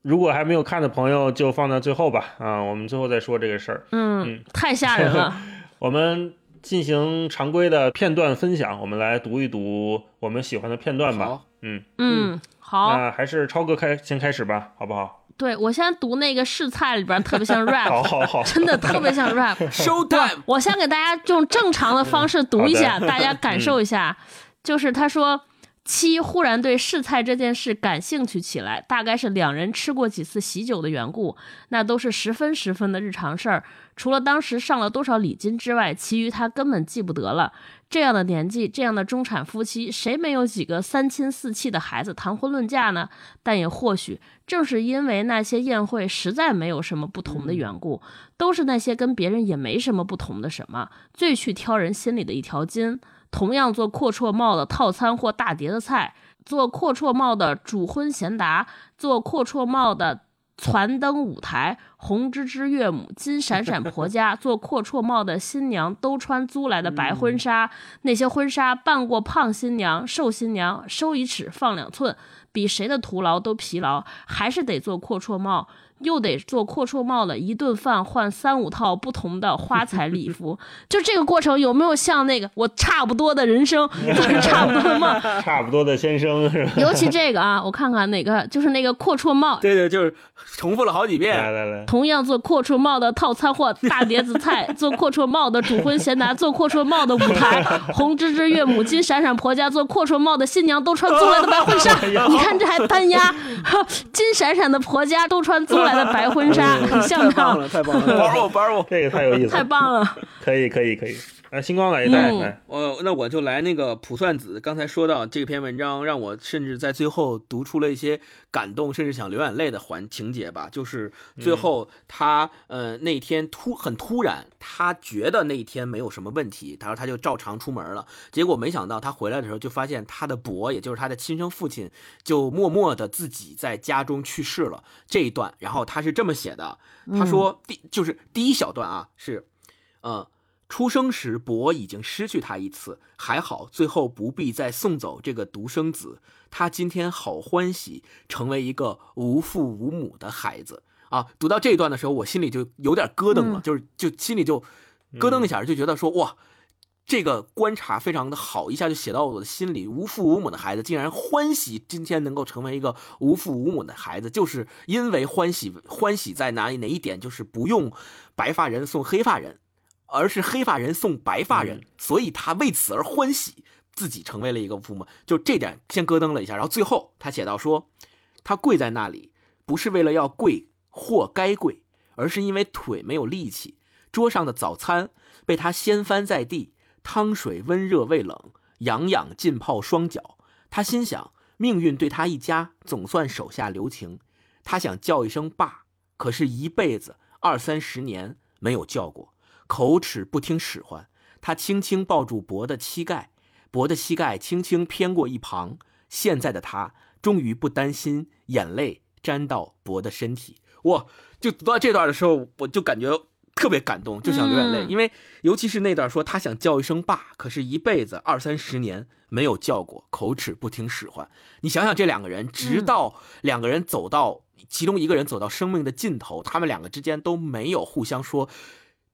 如果还没有看的朋友，就放到最后吧。啊，我们最后再说这个事儿。嗯，太吓人了。[laughs] 我们进行常规的片段分享，我们来读一读我们喜欢的片段吧。好，嗯，嗯，好，那还是超哥开先开始吧，好不好？对我先读那个试菜里边特别像 [laughs] rap，好好好，真的特别像 rap。[laughs] show time，我先给大家用正常的方式读一下，大家感受一下。就是他说，七忽然对试菜这件事感兴趣起来，大概是两人吃过几次喜酒的缘故，那都是十分十分的日常事儿。除了当时上了多少礼金之外，其余他根本记不得了。这样的年纪，这样的中产夫妻，谁没有几个三亲四戚的孩子谈婚论嫁呢？但也或许正是因为那些宴会实在没有什么不同的缘故，都是那些跟别人也没什么不同的什么，最去挑人心里的一条筋。同样做阔绰帽的套餐或大碟的菜，做阔绰帽的主婚贤达，做阔绰帽的攒灯舞台，红芝芝岳母，金闪闪婆家，做阔绰帽的新娘都穿租来的白婚纱，那些婚纱扮过胖新娘、瘦新娘，收一尺放两寸，比谁的徒劳都疲劳，还是得做阔绰帽。又得做阔绰帽的，一顿饭换三五套不同的花彩礼服，[laughs] 就这个过程有没有像那个我差不多的人生，[laughs] 就是差不多的梦？[laughs] 差不多的先生是吧？尤其这个啊，我看看哪个，就是那个阔绰帽，对对，就是重复了好几遍。来来来，同样做阔绰帽的套餐或大碟子菜，做阔绰帽的主婚贤达，做阔绰帽的舞台，红芝芝岳母，金闪闪婆家，做阔绰帽的新娘都穿租来的白婚纱。你看这还单压，金闪闪的婆家都穿租来的白婚纱，[laughs] 很像吗？太棒了，太棒了，[laughs] 包我包我。这个太有意思太了，棒了！可以可以可以。来，星光来一袋，嗯来，呃，那我就来那个卜算子。刚才说到这篇文章，让我甚至在最后读出了一些感动，甚至想流眼泪的环情节吧。就是最后他、呃那天突很突然，他觉得那一天没有什么问题，他说他就照常出门了。结果没想到他回来的时候，就发现他的伯，也就是他的亲生父亲，就默默的自己在家中去世了。这一段，然后他是这么写的，他说第就是第一小段啊是，呃。出生时，伯已经失去他一次，还好，最后不必再送走这个独生子。他今天好欢喜，成为一个无父无母的孩子啊！读到这一段的时候，我心里就有点咯噔了，嗯就是就心里就咯噔一下，就觉得说哇，这个观察非常的好，一下就写到我的心里。无父无母的孩子竟然欢喜今天能够成为一个无父无母的孩子，就是因为欢喜，欢喜在哪里？哪一点？就是不用白发人送黑发人。而是黑发人送白发人，所以他为此而欢喜，自己成为了一个父母。就这点先咯噔了一下，然后最后他写到说，他跪在那里，不是为了要跪或该跪，而是因为腿没有力气。桌上的早餐被他掀翻在地，汤水温热未冷，痒痒浸泡双脚。他心想，命运对他一家总算手下留情。他想叫一声爸，可是一辈子二三十年没有叫过。口齿不听使唤，他轻轻抱住博的膝盖，博的膝盖轻轻偏过一旁。现在的他终于不担心眼泪沾到博的身体。哇！就读到这段的时候，我就感觉特别感动，就想流眼泪，嗯因为尤其是那段说他想叫一声爸，可是一辈子二三十年没有叫过，口齿不听使唤。你想想，这两个人，直到两个人走到、其中一个人走到生命的尽头，他们两个之间都没有互相说。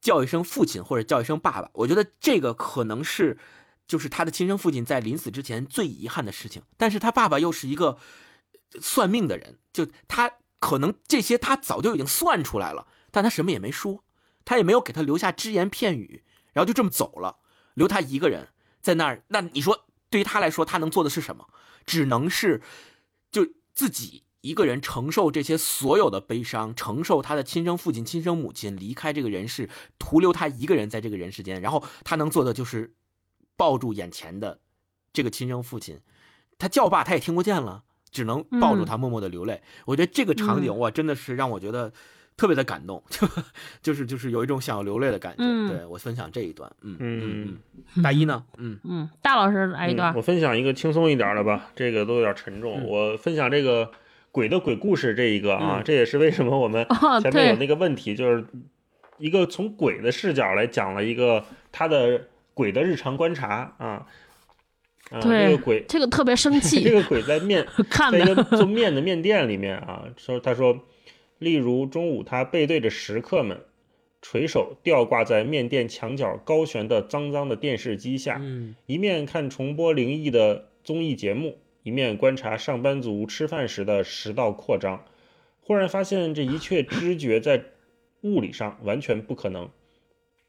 叫一声父亲或者叫一声爸爸，我觉得这个可能是，就是他的亲生父亲在临死之前最遗憾的事情。但是他爸爸又是一个算命的人，就他可能这些他早就已经算出来了，但他什么也没说，他也没有给他留下只言片语，然后就这么走了，留他一个人在那儿。那你说对于他来说，他能做的是什么？只能是就自己一个人承受这些所有的悲伤，承受他的亲生父亲、亲生母亲离开这个人世，徒留他一个人在这个人世间，然后他能做的就是抱住眼前的这个亲生父亲，他叫爸他也听不见了，只能抱住他默默的流泪。我觉得这个场景哇，真的是让我觉得特别的感动，就 [laughs] 就是就是有一种想要流泪的感觉。嗯。对我分享这一段，嗯嗯。嗯，大一呢，嗯。嗯，大老师来一段。嗯，我分享一个轻松一点的吧，这个都有点沉重。嗯。我分享这个鬼的鬼故事这一个啊，嗯。这也是为什么我们哦，前面有，那个问题，就是一个从鬼的视角来讲了一个他的鬼的日常观察啊。啊，对这个鬼，这个特别生气 [laughs] 这，个鬼在面 [laughs] 看在一的，个 [laughs] 做面的面店里面啊，说他说，例如中午他背对着食客们，垂手吊挂在面店墙角高悬的脏脏的电视机下，嗯。一面看重播灵异的综艺节目，一面观察上班族吃饭时的食道扩张，忽然发现这一切知觉在物理上完全不可能，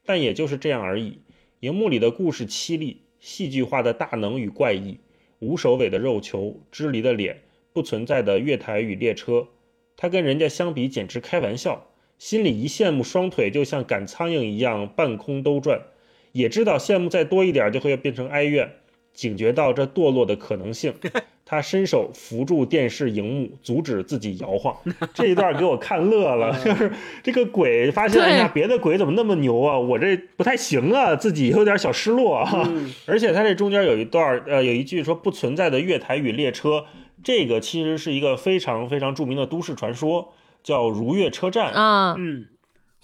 但也就是这样而已。荧幕里的故事凄厉，戏剧化的大能与怪异，无首尾的肉球，支离的脸，不存在的月台与列车，他跟人家相比简直开玩笑。心里一羡慕，双腿就像赶苍蝇一样半空兜转。也知道羡慕再多一点就会变成哀怨，警觉到这堕落的可能性，[laughs] 他伸手扶住电视荧幕，阻止自己摇晃。这一段给我看乐了，[laughs] 就是这个鬼发现，哎呀，别的鬼怎么那么牛啊，我这不太行啊，自己有点小失落啊。而且他这中间有一段，呃，有一句说不存在的月台与列车，这个其实是一个非常非常著名的都市传说，叫如月车站。啊，嗯，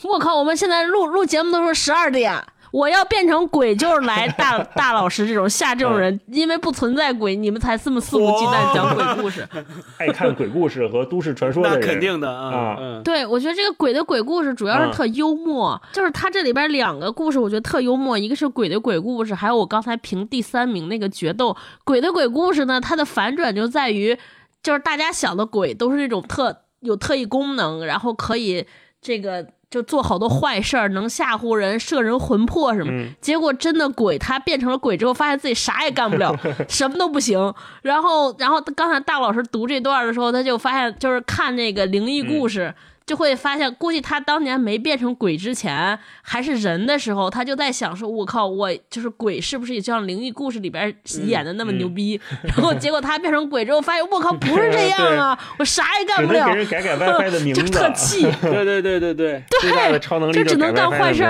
我靠，我们现在录录节目都是十二点。我要变成鬼，就是来大大老师这种吓这种人，因为不存在鬼，你们才这么肆无忌惮讲鬼故事。[laughs] 爱看鬼故事和都市传说的那人，肯定的啊啊，嗯对，我觉得这个鬼的鬼故事主要是特幽默，就是它这里边两个故事，我觉得特幽默，一个是鬼的鬼故事，还有我刚才评第三名那个决斗。鬼的鬼故事呢，它的反转就在于，就是大家想的鬼都是那种特有特异功能，然后可以这个。就做好多坏事儿，能吓唬人、摄人魂魄什么。嗯结果真的鬼，他变成了鬼之后，发现自己啥也干不了，[laughs] 什么都不行。然后，然后刚才大老师读这段的时候，他就发现，就是看那个灵异故事，就会发现，估计他当年没变成鬼之前，还是人的时候，他就在想说：“我靠，我就是鬼，是不是也像灵异故事里边演的那么牛逼？” [laughs] 然后结果他变成鬼之后，发现我靠，不是这样啊，我啥也干不了改改 WiFi 的名就，[laughs] 特气。对对对对对，最大的超能力就只能干坏事。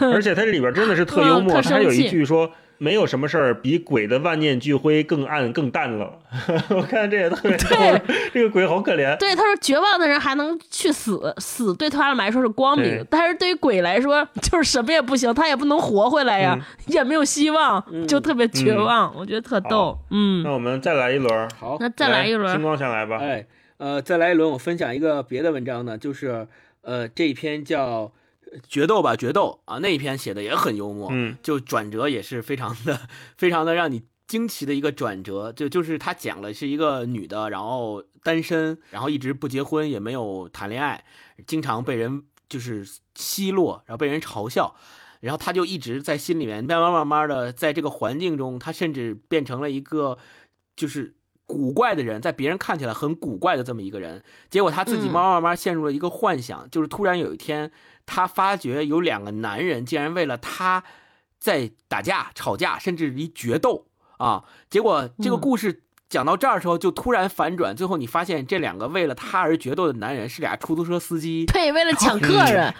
而且他这里边真的是特幽默，[laughs] 嗯特生气他有一句说。没有什么事儿比鬼的万念俱灰更暗更淡了。[laughs] 我看这也特别 [laughs] 逗，这个鬼好可怜。对，他说绝望的人还能去死，死对他们来说是光明，但是对于鬼来说就是什么也不行，他也不能活回来呀，嗯。也没有希望，就特别绝望。我觉得特逗，嗯，那我们再来一轮，好，那再来一轮星，光先来吧。哎，呃，再来一轮，我分享一个别的文章呢，就是呃这一篇叫呃决斗吧决斗。啊，那一篇写的也很幽默，嗯。就转折也是非常的非常的让你惊奇的一个转折，就就是他讲了是一个女的，然后单身，然后一直不结婚，也没有谈恋爱，经常被人就是奚落，然后被人嘲笑。然后他就一直在心里面慢慢慢慢的，在这个环境中，他甚至变成了一个就是古怪的人，在别人看起来很古怪的这么一个人。结果他自己嗯慢慢慢慢陷入了一个幻想，就是突然有一天，他发觉有两个男人竟然为了他在打架、吵架，甚至于决斗啊！结果这个嗯故事讲到这儿的时候，就突然反转，最后你发现这两个为了他而决斗的男人是俩出租车司机。对，为了抢客人，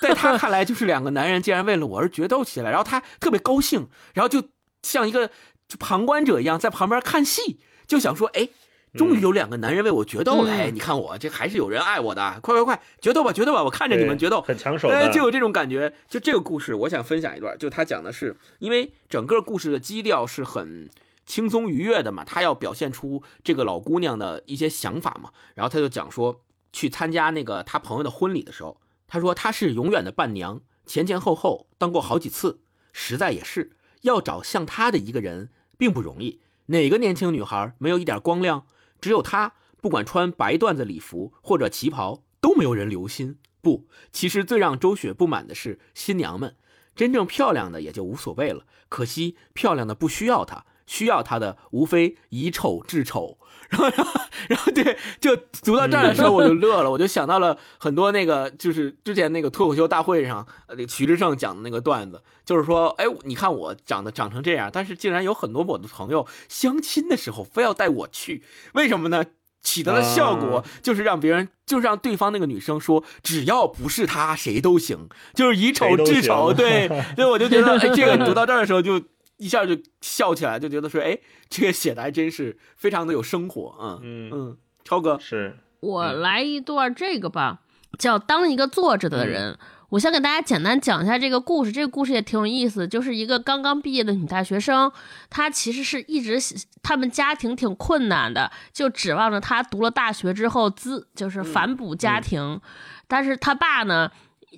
在他看来，就是两个男人竟然为了我而决斗起来，然后他特别高兴，然后就像一个旁观者一样在旁边看戏，就想说，哎，终于有两个男人为我决斗了，嗯哎，你看我这还是有人爱我的，快快快，决斗吧，决斗吧，我看着你们决斗，很抢手哎，就有这种感觉。就这个故事，我想分享一段，就他讲的是，因为整个故事的基调是很轻松愉悦的嘛，他要表现出这个老姑娘的一些想法嘛，然后他就讲说，去参加那个他朋友的婚礼的时候，他说他是永远的伴娘，前前后后当过好几次，实在也是要找像他的一个人并不容易。哪个年轻女孩没有一点光亮？只有她，不管穿白缎子礼服或者旗袍，都没有人留心。不，其实最让周雪不满的是新娘们，真正漂亮的也就无所谓了。可惜漂亮的不需要她，需要她的无非以丑治丑。然后然后 [laughs] 然后对，就读到这儿的时候我就乐了，我就想到了很多那个就是之前那个脱口秀大会上，呃，那个徐志胜讲的那个段子，就是说，哎，你看我长得长成这样，但是竟然有很多我的朋友相亲的时候非要带我去，为什么呢？起到的效果就是让别人，就是让对方那个女生说，只要不是他，谁都行，就是以丑制丑。对，[laughs] 所以我就觉得，哎，这个读到这儿的时候，就一下就笑起来，就觉得说，哎，这个写的还真是非常的有生活啊。嗯嗯，超哥是我来一段这个吧，叫当一个坐着的人。我先给大家简单讲一下这个故事，这个故事也挺有意思，就是一个刚刚毕业的女大学生，她其实是一直他们家庭挺困难的，就指望着她读了大学之后资就是反哺家庭，但是她爸呢。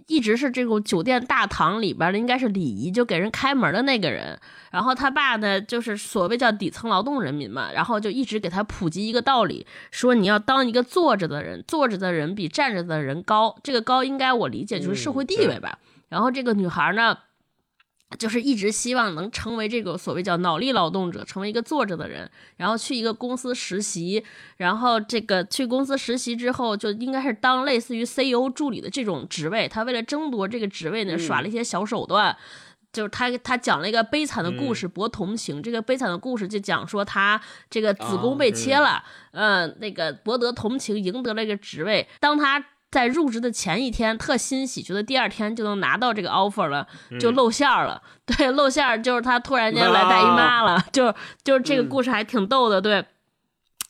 一直是这种酒店大堂里边的，应该是礼仪就给人开门的那个人。然后他爸呢，就是所谓叫底层劳动人民嘛，然后就一直给他普及一个道理，说你要当一个坐着的人，坐着的人比站着的人高。这个高应该我理解就是社会地位吧。然后这个女孩呢。就是一直希望能成为这个所谓叫脑力劳动者，成为一个坐着的人，然后去一个公司实习，然后这个去公司实习之后，就应该是当类似于 CEO 助理的这种职位。他为了争夺这个职位呢，耍了一些小手段。就是他他讲了一个悲惨的故事博同情。这个悲惨的故事就讲说他这个子宫被切了，嗯，那个博得同情，赢得了一个职位。当他在入职的前一天特欣喜，觉得第二天就能拿到这个 offer 了，就露馅儿了。[laughs] 对，露馅儿就是他突然间来大姨妈了，就就是这个故事还挺逗的。对，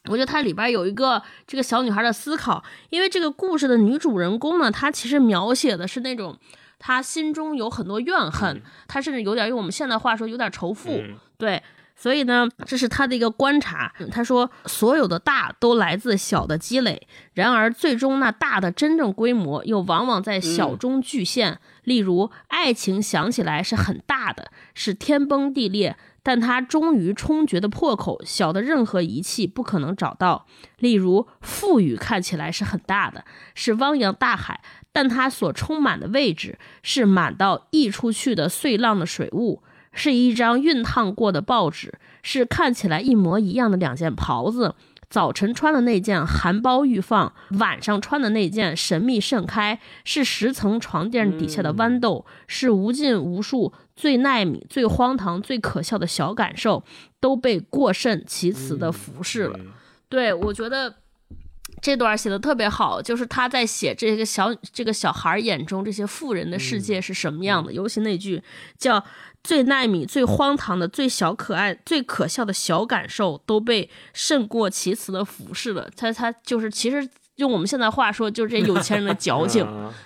我觉得它里边有一个这个小女孩的思考，因为这个故事的女主人公呢，她其实描写的是那种她心中有很多怨恨，她甚至有点用我们现在话说有点仇富。对。所以呢，这是他的一个观察。他说，所有的大都来自小的积累，然而最终那大的真正规模又往往在小中具现。例如，爱情想起来是很大的，是天崩地裂，但它终于冲决的破口，小的任何仪器不可能找到。例如，富裕看起来是很大的，是汪洋大海，但它所充满的位置是满到溢出去的碎浪的水雾。是一张熨烫过的报纸，是看起来一模一样的两件袍子。早晨穿的那件含苞欲放，晚上穿的那件神秘盛开。是十层床垫底下的豌豆，是无尽无数最耐米、最荒唐、最可笑的小感受，都被过甚其词的服饰了。对我觉得。这段写的特别好，就是他在写这个小这个小孩眼中这些富人的世界是什么样的。尤其那句叫“最耐米、最荒唐的、最小可爱、最可笑的小感受，都被胜过其词的服饰了。”他他就是其实用我们现在话说，就是这有钱人的 [laughs] 矫情，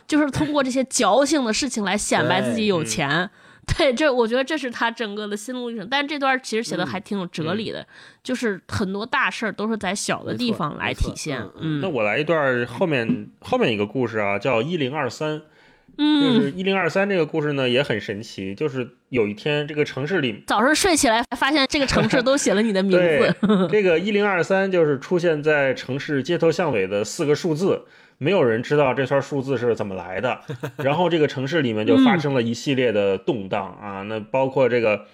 就是通过这些矫情的事情来显摆自己有钱。对，这我觉得这是他整个的心路历程，但是这段其实写的还挺有哲理的，就是很多大事儿都是在小的地方来体现。嗯，那我来一段后面后面一个故事啊，叫一零二三。嗯，就是一零二三这个故事呢也很神奇，就是有一天这个城市里早上睡起来发现这个城市都写了你的名字。[laughs] 这个一零二三就是出现在城市街头巷尾的四个数字。没有人知道这串数字是怎么来的，[laughs] 然后这个城市里面就发生了一系列的动荡啊，那包括这个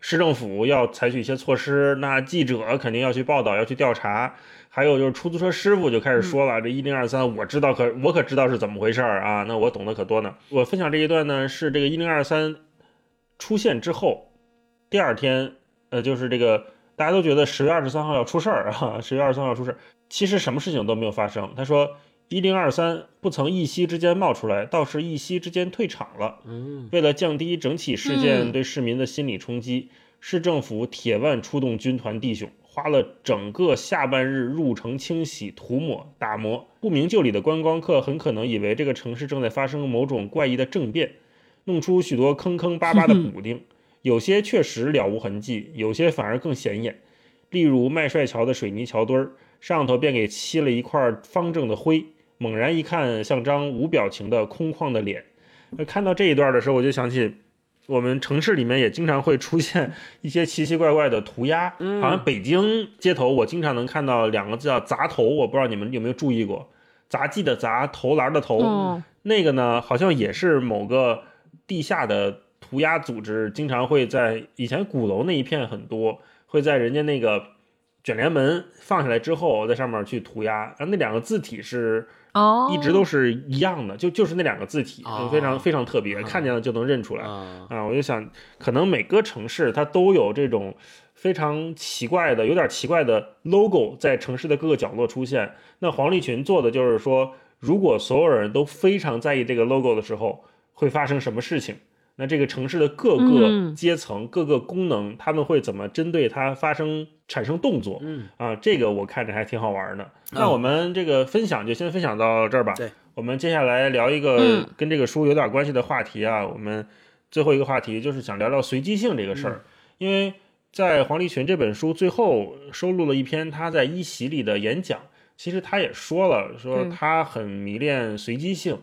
市政府要采取一些措施，那记者肯定要去报道，要去调查，还有就是出租车师傅就开始说了，这一零二三我知道，可我可知道是怎么回事儿啊，那我懂得可多呢。我分享这一段呢，是这个一零二三出现之后，第二天，呃，就是这个大家都觉得十月二十三号要出事儿啊，十月二十三号出事儿，其实什么事情都没有发生。他说。一零二三不曾一夕之间冒出来，倒是一夕之间退场了。嗯，为了降低整起事件对市民的心理冲击，市政府铁腕出动军团弟兄，花了整个下半日入城清洗、涂抹、打磨。不明就里的观光客很可能以为这个城市正在发生某种怪异的政变，弄出许多坑坑巴巴的补丁，有些确实了无痕迹，有些反而更显眼。例如麦帅桥的水泥桥墩儿上头便给漆了一块方正的灰。猛然一看，像张无表情的空旷的脸。那看到这一段的时候，我就想起我们城市里面也经常会出现一些奇奇怪怪的涂鸦。嗯好像北京街头，我经常能看到两个字叫“砸头”，我不知道你们有没有注意过？杂技的杂，投篮的投。那个呢，好像也是某个地下的涂鸦组织，经常会在以前鼓楼那一片很多，会在人家那个。卷帘门放下来之后，在上面去涂鸦，然后那两个字体是哦，一直都是一样的，就就是那两个字体，哦非常非常特别，嗯看见了就能认出来。啊，啊，我就想，可能每个城市它都有这种非常奇怪的、有点奇怪的 logo 在城市的各个角落出现。那黄立群做的就是说，如果所有人都非常在意这个 logo 的时候，会发生什么事情？那这个城市的各个嗯阶层、各个功能，他们会怎么针对它发生产生动作？嗯，啊，这个我看着还挺好玩的。那我们这个分享就先分享到这儿吧。对，我们接下来聊一个嗯跟这个书有点关系的话题啊。我们最后一个话题就是想聊聊随机性这个事儿，因为在黄立群这本书最后收录了一篇他在一席里的演讲，其实他也说了，说嗯他很迷恋随机性。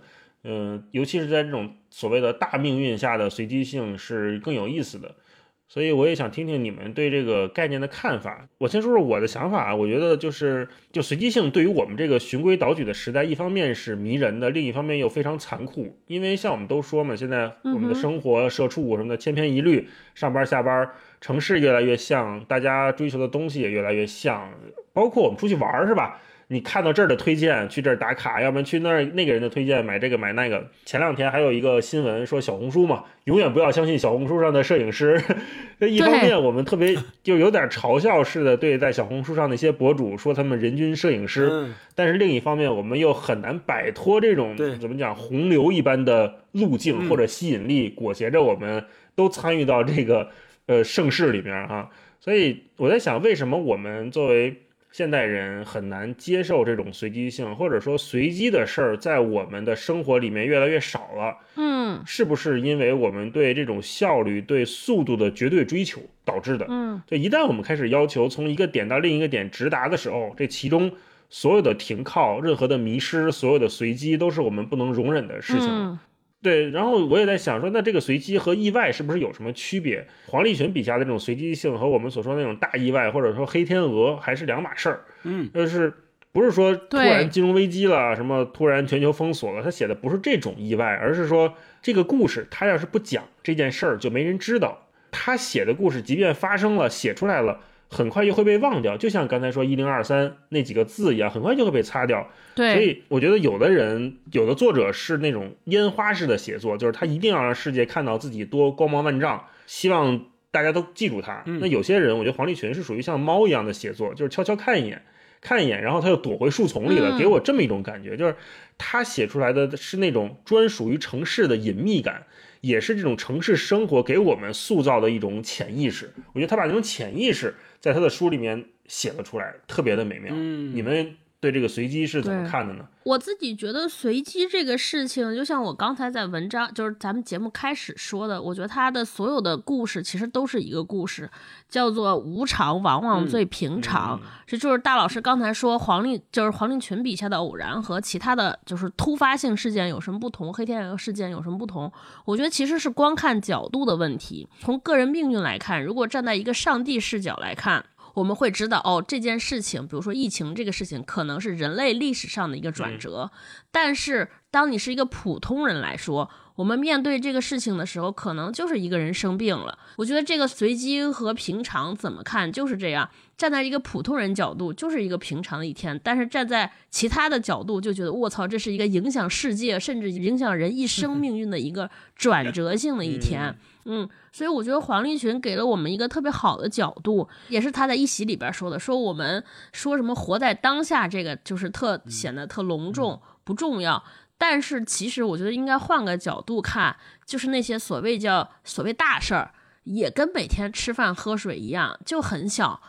嗯、尤其是在这种所谓的大命运下的随机性是更有意思的。所以我也想听听你们对这个概念的看法。我先说说我的想法啊，我觉得就是就随机性对于我们这个循规蹈矩的时代，一方面是迷人的，另一方面又非常残酷。因为像我们都说嘛，现在我们的生活、社畜什么的千篇一律，上班下班，城市越来越像，大家追求的东西也越来越像，包括我们出去玩儿是吧？你看到这儿的推荐，去这儿打卡，要不然去那儿那个人的推荐，买这个买那个。前两天还有一个新闻说小红书嘛，永远不要相信小红书上的摄影师。[laughs] 一方面我们特别 [laughs] 就有点嘲笑式的对在小红书上那些博主说他们人均摄影师，嗯但是另一方面我们又很难摆脱这种怎么讲洪流一般的路径嗯或者吸引力，裹挟着我们都参与到这个呃盛世里面哈、所以我在想，为什么我们作为现代人很难接受这种随机性，或者说随机的事儿在我们的生活里面越来越少了？嗯是不是因为我们对这种效率、对速度的绝对追求导致的？嗯就一旦我们开始要求从一个点到另一个点直达的时候，这其中所有的停靠、任何的迷失、所有的随机，都是我们不能容忍的事情。嗯对，然后我也在想说，那这个随机和意外是不是有什么区别？黄立群笔下的这种随机性和我们所说的那种大意外，或者说黑天鹅，还是两码事儿。嗯，就是不是说突然金融危机了，什么突然全球封锁了，他写的不是这种意外，而是说这个故事他要是不讲这件事儿，就没人知道。他写的故事，即便发生了，写出来了。很快就会被忘掉，就像刚才说一零二三那几个字一样，很快就会被擦掉。对所，以我觉得有的人，有的作者是那种烟花式的写作，就是他一定要让世界看到自己多光芒万丈，希望大家都记住他。嗯那有些人，我觉得黄立群是属于像猫一样的写作，就是悄悄看一眼，看一眼，然后他又躲回树丛里了，嗯给我这么一种感觉，就是他写出来的是那种专属于城市的隐秘感。也是这种城市生活给我们塑造的一种潜意识，我觉得他把这种潜意识在他的书里面写了出来，特别的美妙。嗯你们对这个随机是怎么看的呢？我自己觉得随机这个事情，就像我刚才在文章，就是咱们节目开始说的，我觉得他的所有的故事其实都是一个故事，叫做无常往往最平常。这就是大老师刚才说黄立，就是黄立群笔下的偶然和其他的就是突发性事件有什么不同，黑天鹅事件有什么不同？我觉得其实是光看角度的问题。从个人命运来看，如果站在一个上帝视角来看。我们会知道，哦，这件事情，比如说疫情这个事情，可能是人类历史上的一个转折。但是，当你是一个普通人来说，我们面对这个事情的时候，可能就是一个人生病了。我觉得这个随机和平常怎么看就是这样。站在一个普通人角度，就是一个平常的一天；但是站在其他的角度，就觉得我操，这是一个影响世界，甚至影响人一生 [laughs] 命运的一个转折性的一天。嗯，所以我觉得黄立群给了我们一个特别好的角度，也是他在一席里边说的，说我们说什么活在当下，这个就是特显得特隆重不重要。但是其实我觉得应该换个角度看，就是那些所谓叫所谓大事儿，也跟每天吃饭喝水一样，就很小。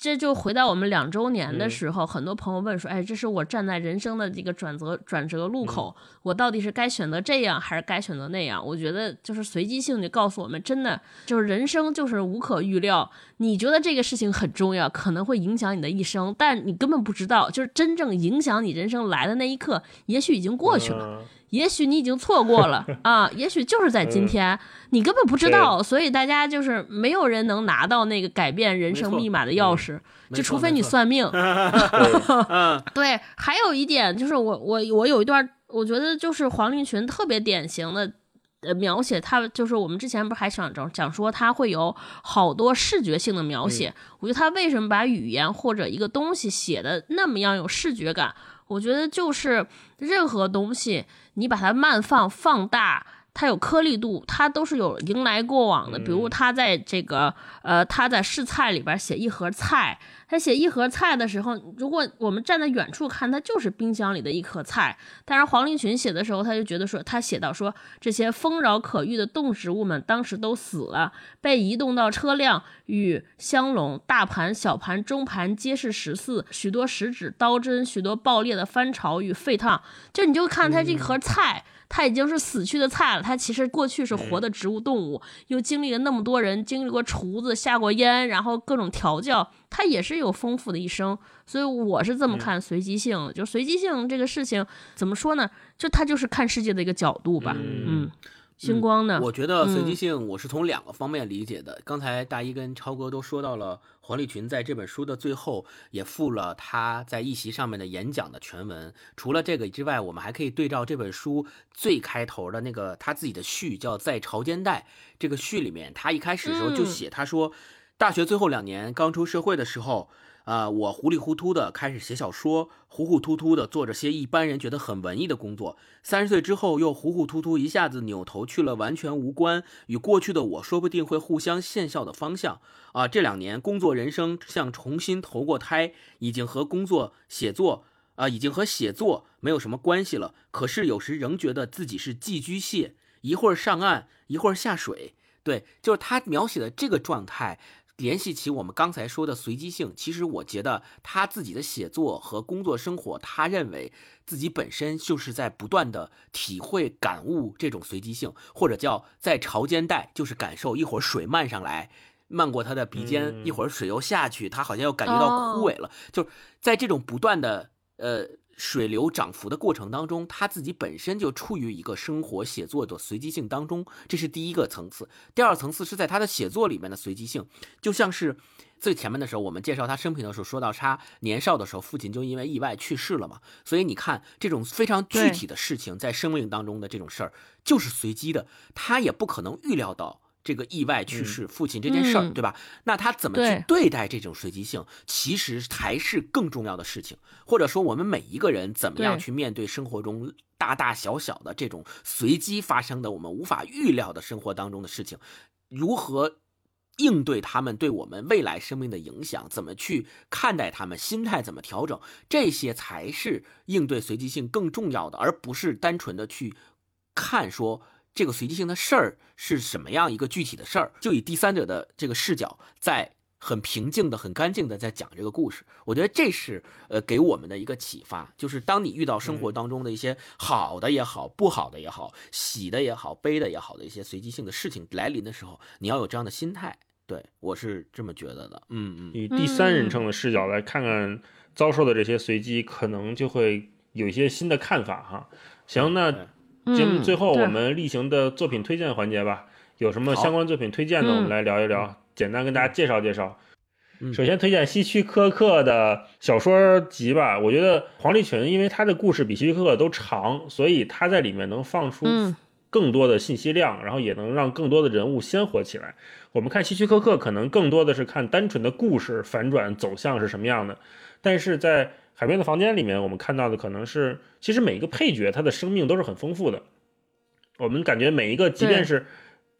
这就回到我们两周年的时候，很多朋友问说：“哎，这是我站在人生的这个转折转折路口，我到底是该选择这样还是该选择那样？”我觉得就是随机性就告诉我们，真的就是人生就是无可预料。你觉得这个事情很重要，可能会影响你的一生，但你根本不知道，就是真正影响你人生来的那一刻，也许已经过去了。嗯也许你已经错过了 [laughs] 啊，也许就是在今天，你根本不知道，所以大家就是没有人能拿到那个改变人生密码的钥匙，就除非你算命。[laughs] [laughs] 嗯对，还有一点就是我我我有一段，我觉得就是黄立群特别典型的呃描写，他就是我们之前不是还想讲讲说他会有好多视觉性的描写。我觉得他为什么把语言或者一个东西写的那么样有视觉感？我觉得就是任何东西你把它慢放放大。它有颗粒度，它都是有迎来过往的。比如他在这个呃，他在试菜里边写一盒菜，他写一盒菜的时候，如果我们站在远处看，它就是冰箱里的一颗菜。但是黄立群写的时候，他就觉得说，他写到说这些丰饶可遇的动植物们当时都死了，被移动到车辆与香笼、大盘、小盘、中盘皆是十四，许多食指、刀针，许多爆裂的翻炒与沸烫。就你就看它这盒菜。它已经是死去的菜了。它其实过去是活的植物动物，又经历了那么多人，经历过厨子下过烟，然后各种调教，它也是有丰富的一生。所以我是这么看随机性，就随机性这个事情怎么说呢？就它就是看世界的一个角度吧。嗯。星光呢？我觉得随机性，我是从两个方面理解的。刚才大一跟超哥都说到了，黄立群在这本书的最后也附了他在一席上面的演讲的全文。除了这个之外，我们还可以对照这本书最开头的那个他自己的序，叫《在朝间带》。这个序里面，他一开始的时候就写，他说，大学最后两年刚出社会的时候。啊，我糊里糊涂的开始写小说，糊糊涂涂的做着些一般人觉得很文艺的工作。三十岁之后，又糊糊涂涂一下子扭头去了完全无关与过去的我说不定会互相现效的方向。啊，这两年工作人生像重新投过胎，已经和工作写作啊，已经和写作没有什么关系了。可是有时仍觉得自己是寄居蟹，一会儿上岸，一会儿下水。对，就是他描写的这个状态。联系起我们刚才说的随机性，其实我觉得他自己的写作和工作生活，他认为自己本身就是在不断的体会、感悟这种随机性，或者叫在潮间带，就是感受一会儿水漫上来，漫过他的鼻尖，一会儿水又下去，他好像又感觉到枯萎了，就是在这种不断的呃。水流涨幅的过程当中，他自己本身就处于一个生活写作的随机性当中，这是第一个层次。第二层次是在他的写作里面的随机性，就像是最前面的时候，我们介绍他生平的时候，说到他年少的时候，父亲就因为意外去世了嘛。所以你看，这种非常具体的事情，在生命当中的这种事儿，就是随机的，他也不可能预料到。这个意外去世父亲这件事儿，对吧？那他怎么去对待这种随机性，其实才是更重要的事情。或者说，我们每一个人怎么样去面对生活中大大小小的这种随机发生的、我们无法预料的生活当中的事情，如何应对他们对我们未来生命的影响？怎么去看待他们？心态怎么调整？这些才是应对随机性更重要的，而不是单纯的去看说。这个随机性的事儿是什么样一个具体的事儿？就以第三者的这个视角，在很平静的、很干净的在讲这个故事。我觉得这是呃给我们的一个启发，就是当你遇到生活当中的一些好的也好、不好的也好、喜的也好、悲的也好的一些随机性的事情来临的时候，你要有这样的心态。对我是这么觉得的。嗯嗯，以第三人称的视角来看看遭受的这些随机，可能就会有一些新的看法哈。行，那。节目最后，我们例行的作品推荐环节吧，有什么相关作品推荐的，我们来聊一聊，简单跟大家介绍介绍。首先推荐希区柯克的小说集吧，我觉得黄立群，因为他的故事比希区柯克都长，所以他在里面能放出更多的信息量，然后也能让更多的人物鲜活起来。我们看希区柯克，可能更多的是看单纯的故事反转走向是什么样的，但是在海边的房间里面，我们看到的可能是，其实每一个配角他的生命都是很丰富的。我们感觉每一个，即便是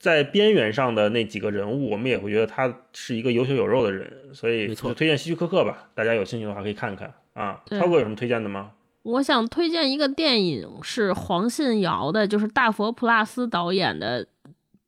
在边缘上的那几个人物，我们也会觉得他是一个有血有肉的人。所以，就推荐希区柯克吧，大家有兴趣的话可以看看啊。超哥有什么推荐的吗？我想推荐一个电影，是黄信尧的，就是大佛普拉斯导演的。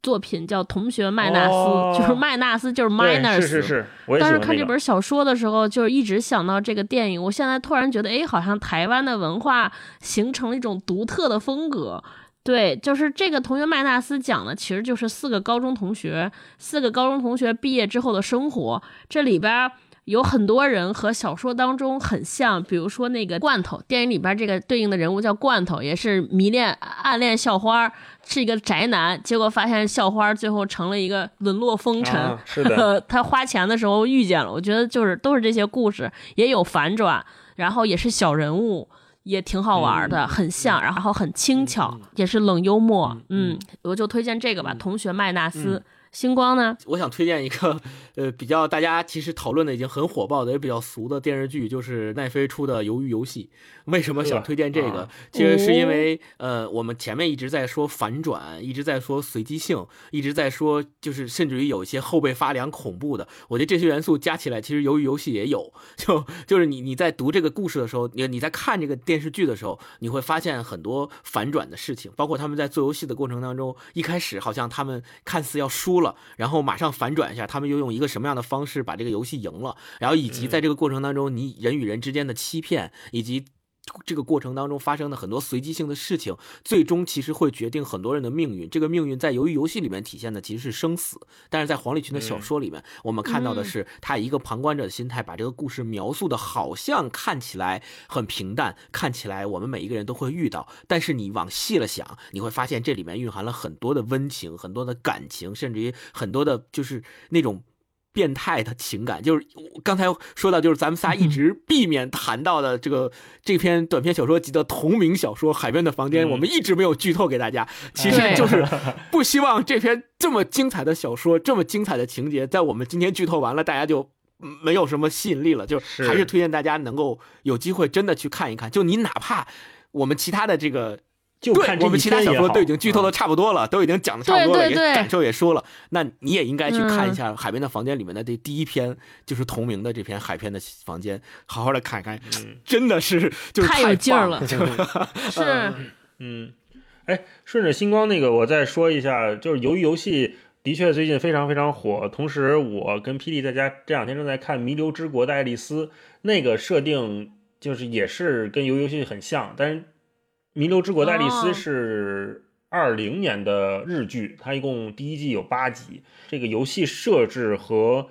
作品叫《同学麦纳斯》，就是麦纳斯，就是 minus。是是是。当时看这本小说的时候，就是一直想到这个电影。我现在突然觉得，哎，好像台湾的文化形成了一种独特的风格。对，就是这个《同学麦纳斯》讲的，其实就是四个高中同学，四个高中同学毕业之后的生活。这里边。有很多人和小说当中很像，比如说那个罐头，电影里边这个对应的人物叫罐头，也是迷恋暗恋校花，是一个宅男，结果发现校花最后成了一个沦落风尘。[laughs] 是的，他花钱的时候遇见了，我觉得就是都是这些故事，也有反转，然后也是小人物，也挺好玩的，很像，然后很轻巧，也是冷幽默。嗯，我就推荐这个吧，《同学麦纳斯》。星光呢？我想推荐一个，呃，比较大家其实讨论的已经很火爆的，也比较俗的电视剧，就是奈飞出的《鱿鱼游戏》。为什么想推荐这个？其实是因为，呃，我们前面一直在说反转，一直在说随机性，一直在说，就是甚至于有一些后背发凉、恐怖的。我觉得这些元素加起来，其实《鱿鱼游戏》也有。[laughs] 就就是你你在读这个故事的时候，你你在看这个电视剧的时候，你会发现很多反转的事情，包括他们在做游戏的过程当中，一开始好像他们看似要输。了，然后马上反转一下，他们又用一个什么样的方式把这个游戏赢了？然后以及在这个过程当中，你人与人之间的欺骗，以及。这个过程当中发生的很多随机性的事情，最终其实会决定很多人的命运。这个命运在《鱿鱼游戏》里面体现的其实是生死，但是在黄立群的小说里面，我们看到的是他一个旁观者的心态，把这个故事描述的好像看起来很平淡，看起来我们每一个人都会遇到。但是你往细了想，你会发现这里面蕴含了很多的温情，很多的感情，甚至于很多的就是那种。变态的情感，就是刚才说到，就是咱们仨一直避免谈到的这个这篇短篇小说集的同名小说《海边的房间》，我们一直没有剧透给大家，其实就是 [laughs] 不希望这篇这么精彩的小说、这么精彩的情节，在我们今天剧透完了，大家就没有什么吸引力了。就还是推荐大家能够有机会真的去看一看。就你哪怕我们其他的这个。就看我们其他小说都已经剧透的差不多了，都已经讲的差不多了，也感受也说了，那你也应该去看一下《海边的房间》里面的这第一篇，就是同名的这篇《海边的房间》，好好的看一看，真的是就是太有劲儿了，是，[laughs] 嗯，哎，顺着星光那个，我再说一下，就是由于游戏的确最近非常非常火，同时我跟霹雳在家这两天正在看《弥留之国的爱丽丝》，那个设定就是也是跟游游戏很像，但是。《弥留之国的爱丽丝》是二零年的日剧，它一共第一季有八集。这个游戏设置和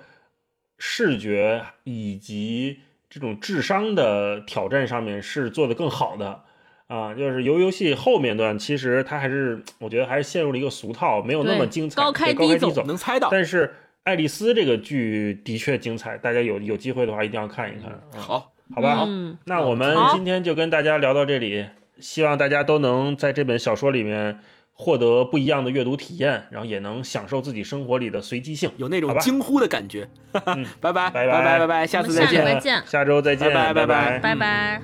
视觉以及这种智商的挑战上面是做得更好的啊。就是游游戏后面段，其实它还是我觉得还是陷入了一个俗套，没有那么精彩。高开低走，能猜到。但是爱丽丝这个剧的确精彩，大家有有机会的话一定要看一看。好，好吧，那我们今天就跟大家聊到这里。希望大家都能在这本小说里面获得不一样的阅读体验，然后也能享受自己生活里的随机性，有那种惊呼的感觉。[laughs] 拜拜拜拜拜拜，下次再见，下周再见，拜拜拜拜拜。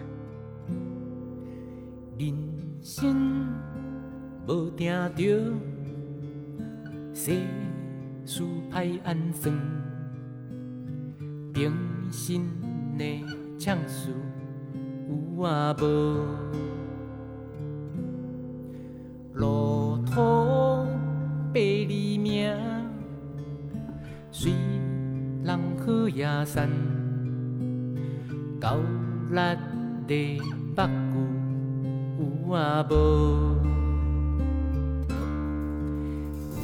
路途百里命，随人好野山，高力的北有啊无？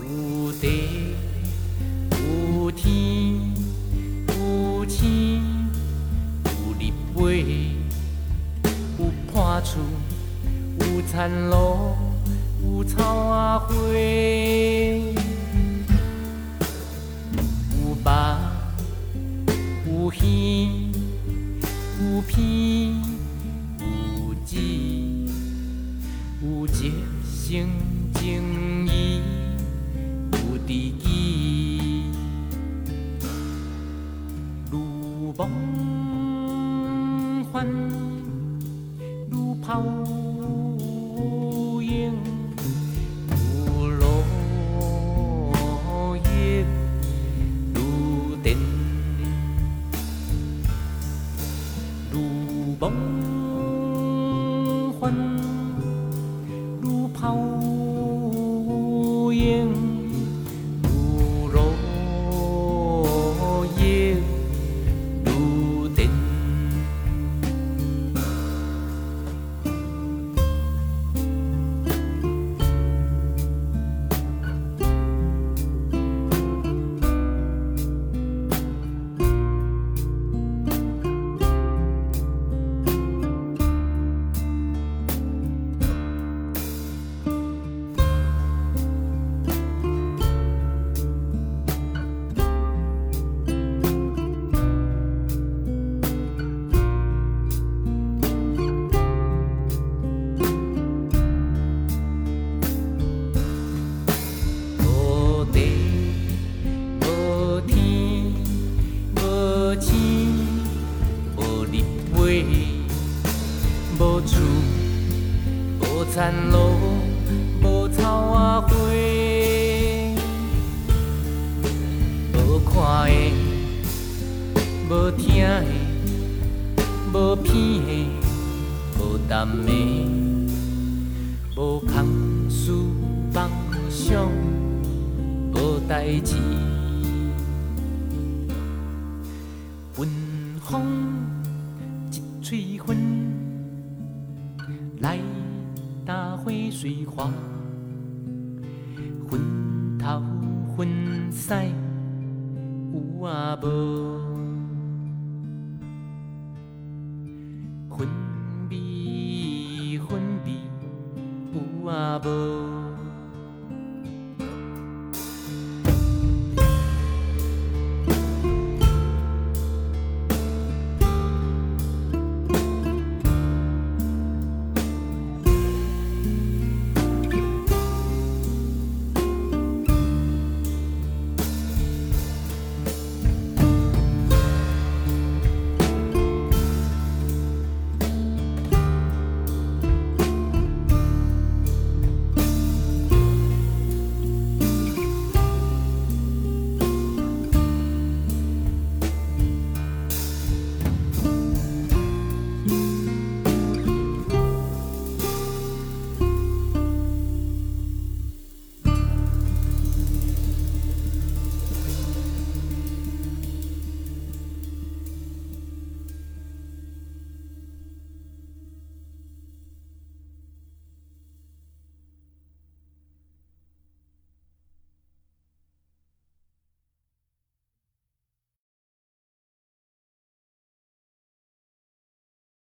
有地有天有星有日月有破厝有田路。有草啊花，有肉，有鱼，有片，有籽，有一生情义，有知己，如梦幻，如泡。